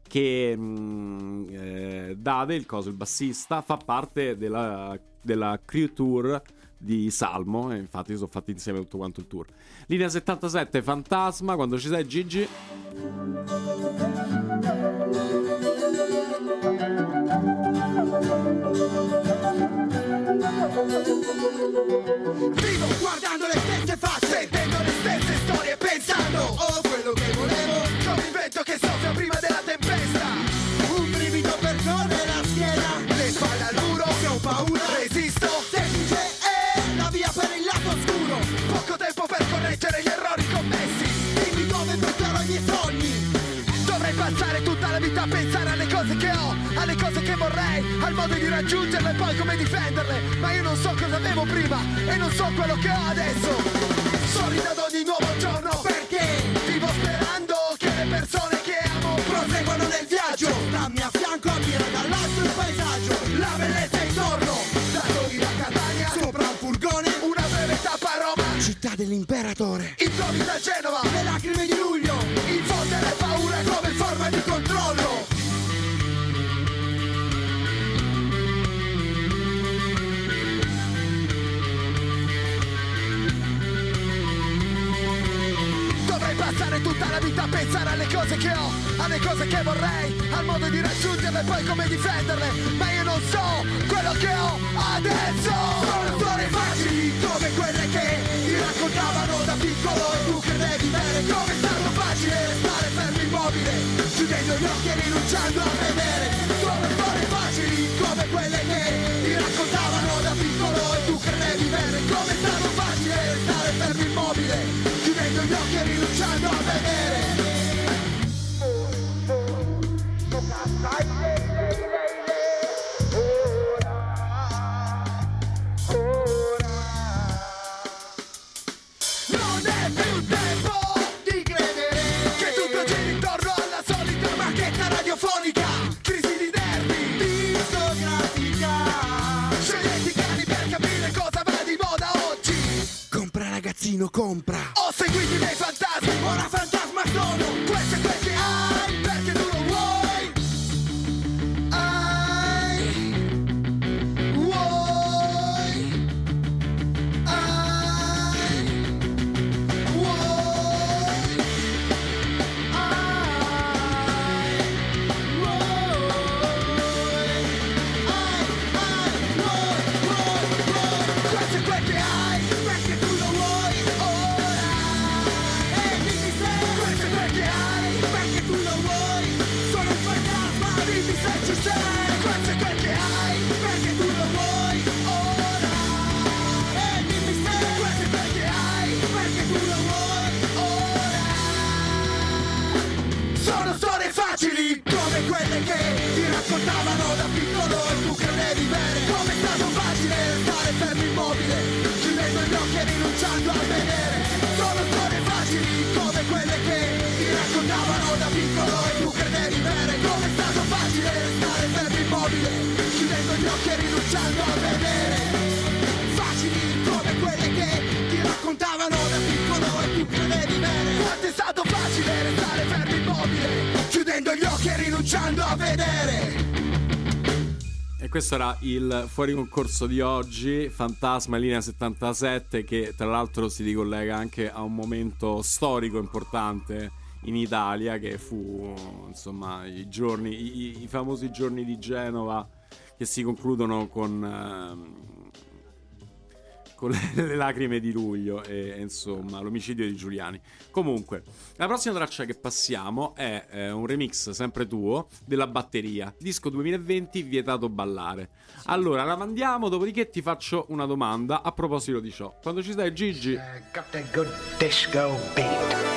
Che mh, eh, Dade, il coso, il bassista, fa parte della, della crew tour di Salmo. E infatti, sono fatti insieme tutto quanto il tour. Linea 77, Fantasma. Quando ci sei, Gigi? Vivo guardando le stesse facce Sentendo le stesse storie Pensando Oh correggere gli errori commessi Dimmi dove butterò i miei sogni Dovrei passare tutta la vita a pensare alle cose che ho, alle cose che vorrei, al modo di raggiungerle e poi come difenderle. Ma io non so cosa avevo prima e non so quello che ho adesso. Sorrido ad ogni nuovo giorno perché vivo sperando che le persone che amo proseguano nel viaggio. Dell'imperatore. Improvvisa a Genova, le lacrime di luglio. Infondere paura come forma di controllo. Passare tutta la vita a pensare alle cose che ho, alle cose che vorrei, al modo di raggiungerle e poi come difenderle. Ma io non so quello che ho adesso. Sono storie facili come quelle che raccontavano da piccolo e tu credevi bene come è stato facile restare fermo immobile, chiudendo gli occhi e rinunciando a vedere. Sono storie facili come quelle che ti raccontavano da piccolo e tu credevi bene come è stato facile restare fermo immobile, chiudendo gli occhi e rinunciando a vedere. Gli occhi e rinunciando a vedere. E questo era il fuori concorso di oggi, Fantasma linea 77, che tra l'altro si ricollega anche a un momento storico importante in Italia, che fu insomma i giorni, i, i famosi giorni di Genova che si concludono con, ehm, con le, le lacrime di luglio e, e, insomma l'omicidio di Giuliani. Comunque, la prossima traccia che passiamo è eh, un remix sempre tuo della batteria, disco 2020 vietato ballare. Allora la mandiamo, dopodiché ti faccio una domanda a proposito di ciò. Quando ci stai Gigi? Got the good disco beat.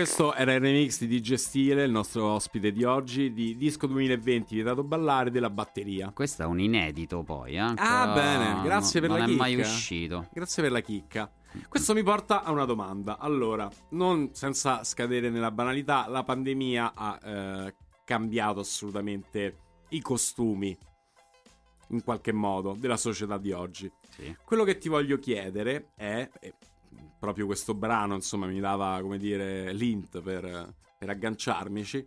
Questo era il remix di DJ Stile, il nostro ospite di oggi, di Disco 2020 Vietato Ballare della batteria. Questo è un inedito poi, eh? Ah, bene, grazie no- per la non chicca. è mai uscito. Grazie per la chicca. Questo mi porta a una domanda. Allora, non senza scadere nella banalità, la pandemia ha eh, cambiato assolutamente i costumi, in qualche modo, della società di oggi. Sì. Quello che ti voglio chiedere è, proprio questo brano, insomma, mi dava, come dire, l'int per, per agganciarmici,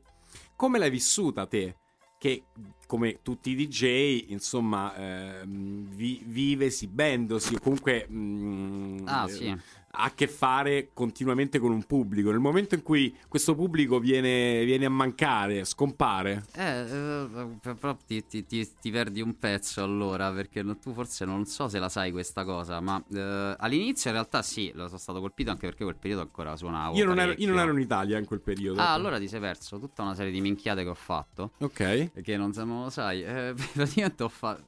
come l'hai vissuta te? Che come tutti i DJ, insomma, ehm, vi- vive esibendosi, comunque mm, Ah, eh, sì. Ha a che fare continuamente con un pubblico. Nel momento in cui questo pubblico viene, viene a mancare, scompare, Eh, eh, però ti, ti- ti- ti perdi un pezzo allora, perché non- tu forse non so se la sai questa cosa, ma eh, all'inizio in realtà sì, lo sono stato colpito anche perché quel periodo ancora suonavo. io non, ero, io non ero in Italia in quel periodo. Ah, allora ti sei perso tutta una serie di minchiate che ho fatto. Ok. Che non, non lo sai. Eh, praticamente ho fatto.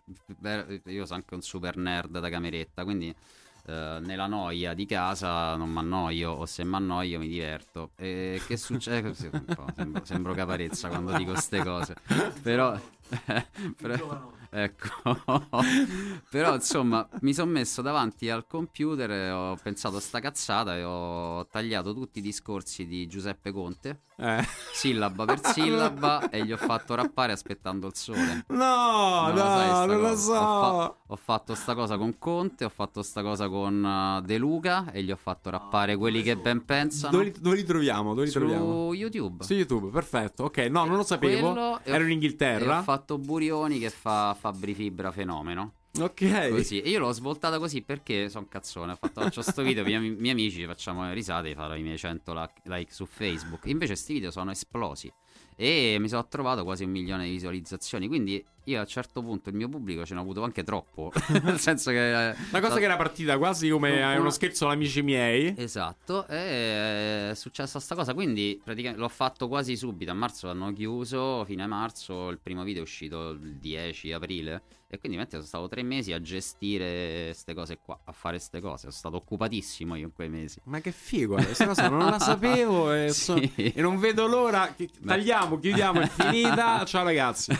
Io sono anche un super nerd da cameretta, quindi. Eh, nella noia di casa non mi annoio o se mi annoio mi diverto. E che succede? Sembro, sembro caparezza quando dico queste cose. Però, però- ecco. Però insomma mi sono messo davanti al computer ho pensato a sta cazzata e ho tagliato tutti i discorsi di Giuseppe Conte Eh. sillaba per sillaba e gli ho fatto rappare aspettando il sole No, Non sai no, sta non lo so. Ho, fa- ho fatto sta cosa con Conte, ho fatto sta cosa con uh, De Luca e gli ho fatto rappare quelli che ben pensano Dove li, dove li troviamo? Dove li su troviamo? YouTube. Su YouTube, perfetto. Ok, no, non lo sapevo. Quello e ho- Ero in E Inghilterra. ho fatto Burioni che fa Fabri Fibra fenomeno. Ok. Così. E io l'ho svoltata così perché sono cazzone. Ho fatto faccio sto video, i miei, amici facciamo risate, farò i miei 100 la- like su Facebook. Invece sti video sono esplosi. E mi sono trovato quasi un milione di visualizzazioni. Quindi io a un certo punto il mio pubblico ce n'ho avuto anche troppo. Nel senso che. eh, Una cosa che era partita quasi come eh, uno scherzo amici miei. Esatto, e è successa sta cosa, quindi praticamente l'ho fatto quasi subito, a marzo l'hanno chiuso, fine marzo, il primo video è uscito il 10 aprile e quindi mentre sono stato tre mesi a gestire queste cose qua, a fare queste cose, sono stato occupatissimo io in quei mesi. Ma che figo, eh, questa cosa non la sapevo e, so- Sì. e non vedo l'ora. Tagliamo, chiudiamo, è finita. Ciao ragazzi.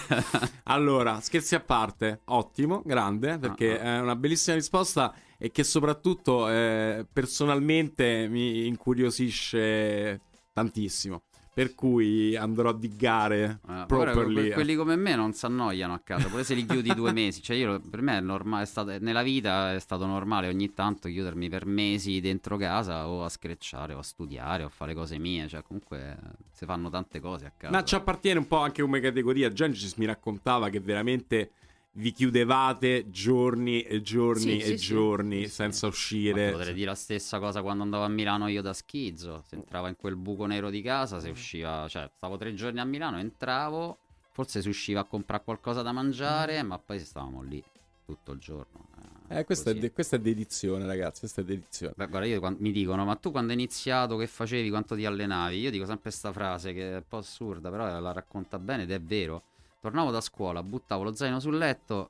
Allora, scherzi a parte, ottimo, grande, perché Ah, è una bellissima risposta e che soprattutto eh, personalmente mi incuriosisce tantissimo. Per cui andrò a diggare guarda, properly. que- quelli come me non si annoiano a casa, pure se li chiudi due mesi. Cioè, io per me è normale, è stato- nella vita è stato normale ogni tanto chiudermi per mesi dentro casa o a screcciare o a studiare o a fare cose mie. Cioè, comunque si fanno tante cose a casa. Ma ci appartiene un po' anche come categoria. Gencis mi raccontava che veramente vi chiudevate giorni e giorni Sì, e sì, sì. giorni senza Ma uscire. potrei dire la stessa cosa quando andavo a Milano io da schizzo. Se entrava in quel buco nero di casa, se usciva, cioè stavo tre giorni a Milano, entravo, forse si usciva a comprare qualcosa da mangiare, ma poi stavamo lì tutto il giorno. Eh, questa, è de- questa è dedizione, ragazzi. Questa è dedizione. Beh, guarda, io quan- mi dicono, ma tu quando hai iniziato che facevi, quanto ti allenavi? Io dico sempre questa frase che è un po' assurda, però la racconta bene ed è vero. Tornavo da scuola, buttavo lo zaino sul letto,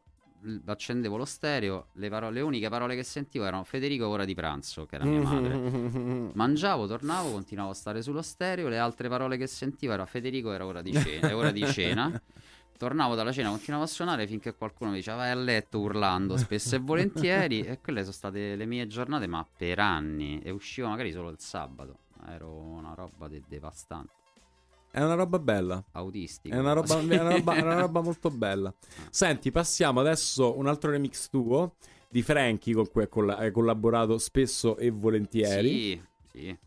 accendevo lo stereo, le, paro- le uniche parole che sentivo erano Federico ora di pranzo, che era mia madre. Mangiavo, tornavo, continuavo a stare sullo stereo, le altre parole che sentivo erano Federico era ora di cena, è ora di cena. Tornavo dalla cena, continuavo a suonare finché qualcuno mi diceva vai a letto urlando spesso e volentieri e quelle sono state le mie giornate ma per anni e uscivo magari solo il sabato, ero una roba de- devastante, È una roba bella. autistica. È una roba, è una roba- è una roba molto bella. Senti, passiamo adesso un altro remix tuo di Frankie con cui hai collaborato spesso e volentieri. Sì, sì.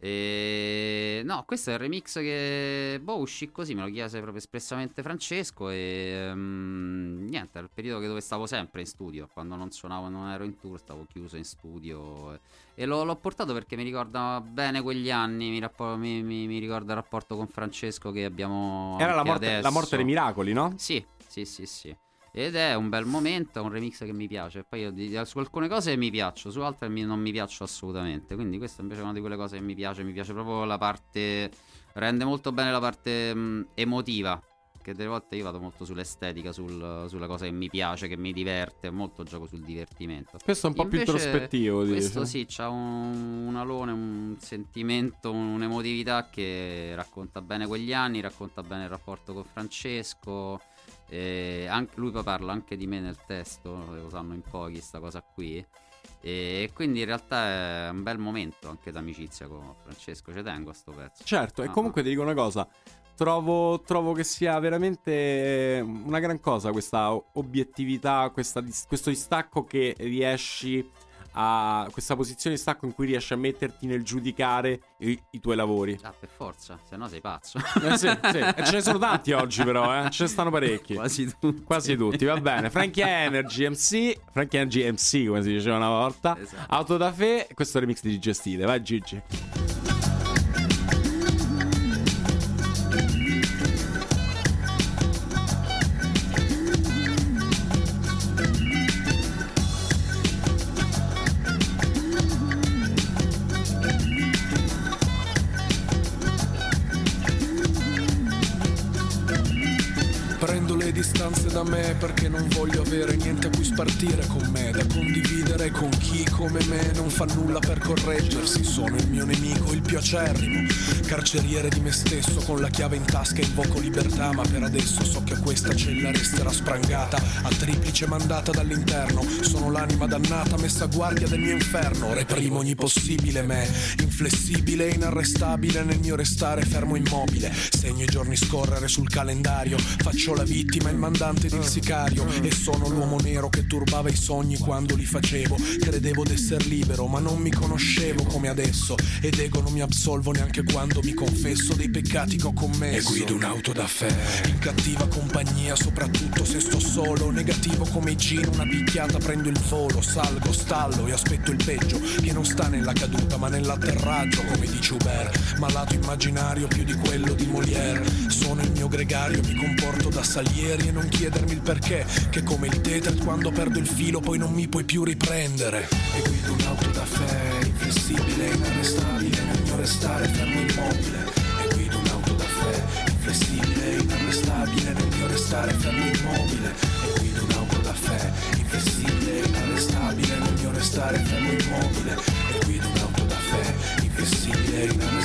E... No, questo è il remix che boh, uscì così, me lo chiese proprio espressamente Francesco e ehm, niente, era il periodo che dove stavo sempre in studio, quando non suonavo, non ero in tour, stavo chiuso in studio e, l'ho, l'ho portato perché mi ricorda bene quegli anni, mi, rappo- mi- mi- mi ricorda il rapporto con Francesco che abbiamo Era la morte, la morte dei miracoli, no? Sì, sì, sì, sì. Ed è un bel momento, è un remix che mi piace. Poi io su alcune cose mi piaccio, su altre mi- non mi piaccio assolutamente. Quindi questa invece è una di quelle cose che mi piace. Mi piace proprio la parte. Rende molto bene la parte mh, emotiva. Che delle volte io vado molto sull'estetica, sul- sulla cosa che mi piace, che mi diverte, molto gioco sul divertimento. Questo è un po' più Invece introspettivo, dici. Questo sì, c'ha un, un alone, un sentimento, un'emotività che racconta bene quegli anni, racconta bene il rapporto con Francesco. E anche, lui poi parla anche di me nel testo, lo sanno in pochi sta cosa qui. E quindi in realtà è un bel momento anche d'amicizia con Francesco, ci tengo a sto pezzo. Certo, e Ah, comunque ti dico una cosa. Trovo, trovo che sia veramente una gran cosa questa obiettività, questa questo distacco che riesci a. questa posizione di stacco in cui riesci a metterti nel giudicare i, i tuoi lavori. Ah, per forza, se no sei pazzo. Eh sì, sì. E ce ne sono tanti oggi, però, eh. Ce ne stanno parecchi. Quasi tutti. Quasi tutti, va bene. Frankie Energy MC, Frankie Energy MC, come si diceva una volta. Esatto. Auto da fe, questo remix di Gestile. Vai, Gigi. Perché non voglio avere niente a cui spartire con me, da condividere con chi come me non fa nulla per correggersi. Sono il mio nemico, il più acerrimo, carceriere di me stesso, con la chiave in tasca invoco libertà, ma per adesso so che questa cella resterà sprangata, a triplice mandata dall'interno. Sono l'anima dannata messa a guardia del mio inferno, reprimo ogni possibile me, inflessibile e inarrestabile nel mio restare fermo immobile. Segno i giorni scorrere sul calendario, faccio la vittima, il mandante ed il sicario e sono l'uomo nero che turbava i sogni quando li facevo. Credevo d'esser libero, ma non mi conoscevo come adesso ed ego non mi absolvo neanche quando mi confesso dei peccati che ho commesso. E guido un'auto da fè, in cattiva compagnia, soprattutto se sto solo, negativo come i gin, una picchiata prendo il volo, salgo, stallo e aspetto il peggio che non sta nella caduta ma nell'atterraggio, come dice Hubert, malato immaginario più di quello di Molière. Sono il mio gregario, mi comporto da Salieri e non chiedermi il perché, che come il Tetris quando perdo il filo poi non mi puoi più riprendere. E guido un'auto da fè, inflessibile, inarrestabile nel mio restare fermo immobile. E guido un'auto da fè, inflessibile, inarrestabile nel mio restare fermo immobile. E guido un'auto da fè, inflessibile, inarrestabile nel mio restare fermo immobile. Inflessibile,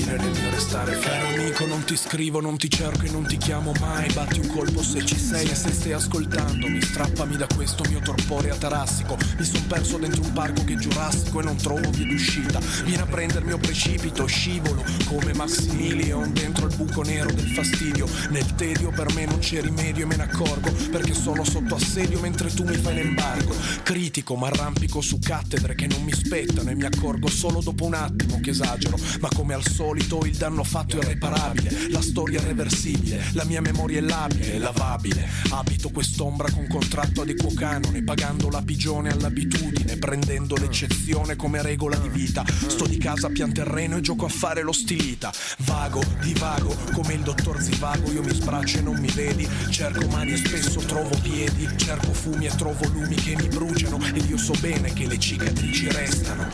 inarrestabile nel mio restare fermo. Amico non ti scrivo, non ti cerco e non ti chiamo mai. Batti un colpo se ci sei e se stai ascoltandomi Strappami da questo mio torpore atarassico. Mi son perso dentro un parco che è giurassico e non trovo via d'uscita Vieni a prendermi o precipito, scivolo come Maximilian Dentro il buco nero del fastidio. Nel tedio per me non c'è rimedio e me ne accorgo Perché sono sotto assedio mentre tu mi fai l'embargo. Critico ma arrampico su cattedre che non mi spettano E mi accorgo solo dopo un attimo che esagero. Ma come al solito il danno fatto è irreparabile. La storia è reversibile La mia memoria è labile lavabile. Abito quest'ombra con contratto ad equo canone Pagando la pigione all'abitudine Prendendo l'eccezione come regola di vita. Sto di casa pian terreno e gioco a fare lo stilita Vago, divago, come il dottor Zivago Io mi sbraccio e non mi vedi. Cerco mani e spesso trovo piedi Cerco fumi e trovo lumi che mi bruciano. Ed io so bene che le cicatrici restano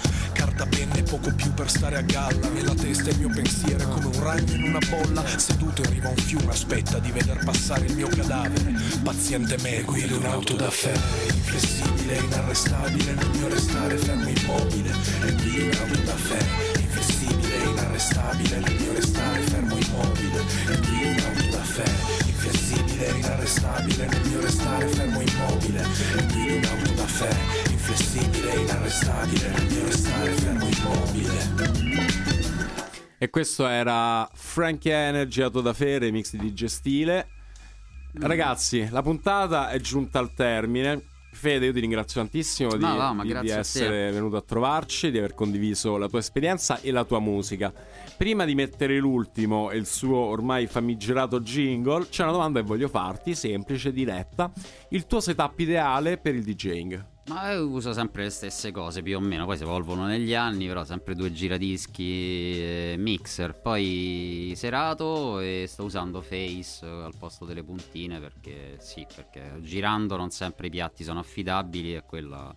Carta penne poco più per stare a galla. Nella testa il mio pensiero è come un ragno in una bolla. Seduto in riva a un fiume aspetta di veder passare il mio cadavere. Paziente me guido un'auto da fè Inflessibile, inarrestabile nel mio restare fermo immobile. E guido un'auto da fè Inflessibile, inarrestabile nel mio restare fermo immobile. E guido un'auto da fè Inflessibile, inarrestabile nel mio restare fermo immobile. E guido un'auto da fè Inflessibile, inarrestabile mio restare fermo immobile E questo era Frankie Energy Auto da Fe, remix di Gestile. Ragazzi, la puntata è giunta al termine. Fede, io ti ringrazio tantissimo di, va, ma di- di essere venuto a trovarci, di aver condiviso la tua esperienza e la tua musica. Prima di mettere l'ultimo e il suo ormai famigerato jingle, c'è una domanda che voglio farti, semplice, diretta. Il tuo setup ideale per il DJing? Ma uso sempre le stesse cose più o meno, poi si evolvono negli anni, però sempre due giradischi, eh, mixer, poi serato e sto usando Face al posto delle puntine perché sì, perché girando non sempre i piatti sono affidabili e quella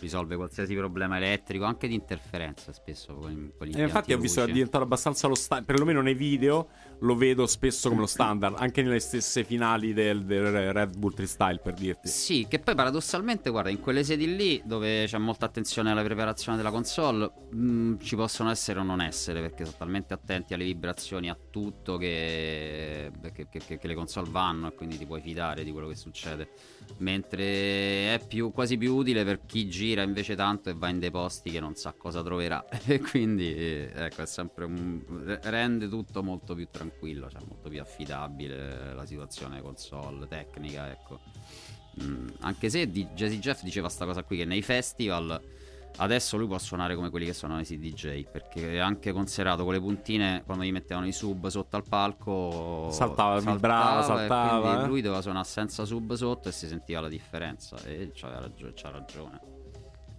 risolve qualsiasi problema elettrico, anche di interferenza spesso con, con gli E infatti ho visto che è diventato abbastanza lo standard, perlomeno nei video lo vedo spesso come lo standard, anche nelle stesse finali del, del Red Bull Freestyle per dirti. Sì, che poi paradossalmente, guarda, in quelle sedi lì dove c'è molta attenzione alla preparazione della console, mh, ci possono essere o non essere, perché sono talmente attenti alle vibrazioni, a tutto, che, che, che- che le console vanno e quindi ti puoi fidare di quello che succede. Mentre è più, quasi più utile per chi gira invece tanto e va in dei posti che non sa cosa troverà. E quindi, ecco, è sempre un... rende tutto molto più tranquillo, cioè molto più affidabile la situazione console, tecnica, ecco. Mm, anche se di- Jazzy Jeff diceva sta cosa qui che nei festival adesso lui può suonare come quelli che suonano i DJ perché anche considerato con le puntine quando gli mettevano i sub sotto al palco Saltava, vibrava, e saltava, eh. lui doveva suonare senza sub sotto e si sentiva la differenza e c'aveva ragio- c'ha ragione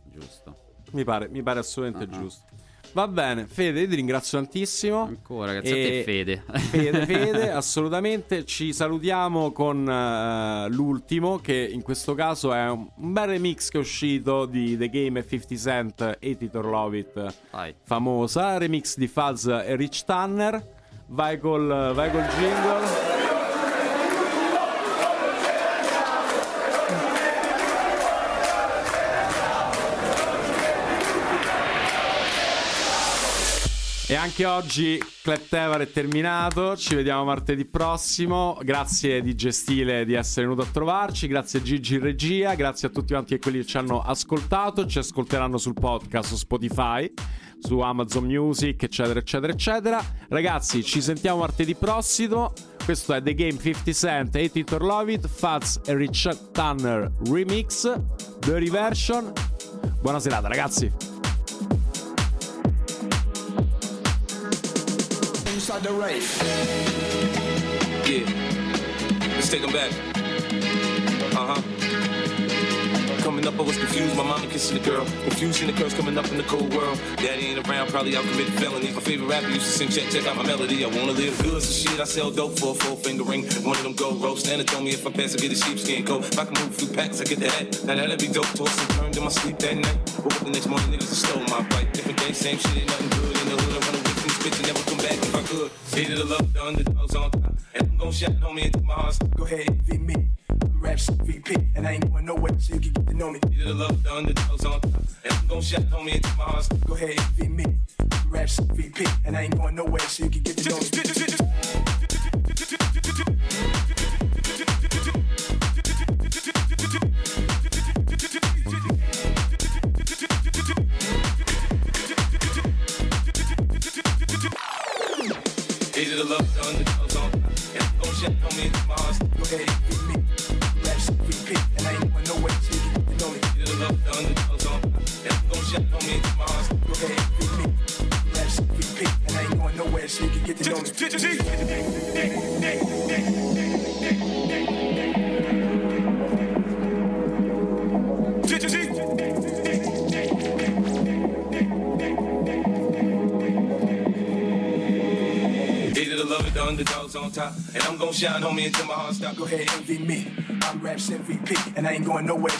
giusto Mi pare, mi pare assolutamente ah. giusto. Va bene, Fede, io ti ringrazio tantissimo. Ancora, grazie a te, Fede. Fede, Fede, assolutamente. Ci salutiamo con eh, l'ultimo, che in questo caso è un, bel remix che è uscito di The Game e 50 Cent, Editor Love It, Vai. famosa. Remix di Fuzz e Rich Tanner. Vai col, vai col jingle. E anche oggi Cleptevar è terminato, ci vediamo martedì prossimo, grazie di Gestile di essere venuto a trovarci, grazie a Gigi regia, grazie a tutti quanti e quelli che ci hanno ascoltato, ci ascolteranno sul podcast, su Spotify, su Amazon Music, eccetera, eccetera, eccetera. Ragazzi, ci sentiamo martedì prossimo, questo è The Game 50 Cent, 80 or Love It, Fats e Richard Tanner Remix, Dirty Version. Buona serata ragazzi. The. Yeah. Let's take them back. Uh huh. Coming up, I was confused. My mama kissing the girl. Confusion, the curse coming up in the cold world. Daddy ain't around, probably out committing felonies. My favorite rapper used to sing, check, check out my melody. I wanna live good, so shit. I sell dope for a four finger ring. One of them gold ropes. Nana told me if I pass, I get a sheepskin coat. If I can move few packs, I get the hat. Now that'd be dope. Tossed and turned in my sleep that night. Woke up the next morning, niggas stole my bike. Different day, same shit, ain't nothing good. In the hood, I run away from this bitch and never come back could. Hated the love, the underdogs on top. And I'm gon' shot on me into my heart. Go ahead, envy me. I'm Raps VP, and I ain't going nowhere, so you can get to know me. Hated the love, the underdogs on top. And I'm gon' shot on me into my heart. Go ahead, envy me. I'm Raps VP, and I ain't going nowhere, so you can get to know me. Ain't going nowhere,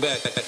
welcome back.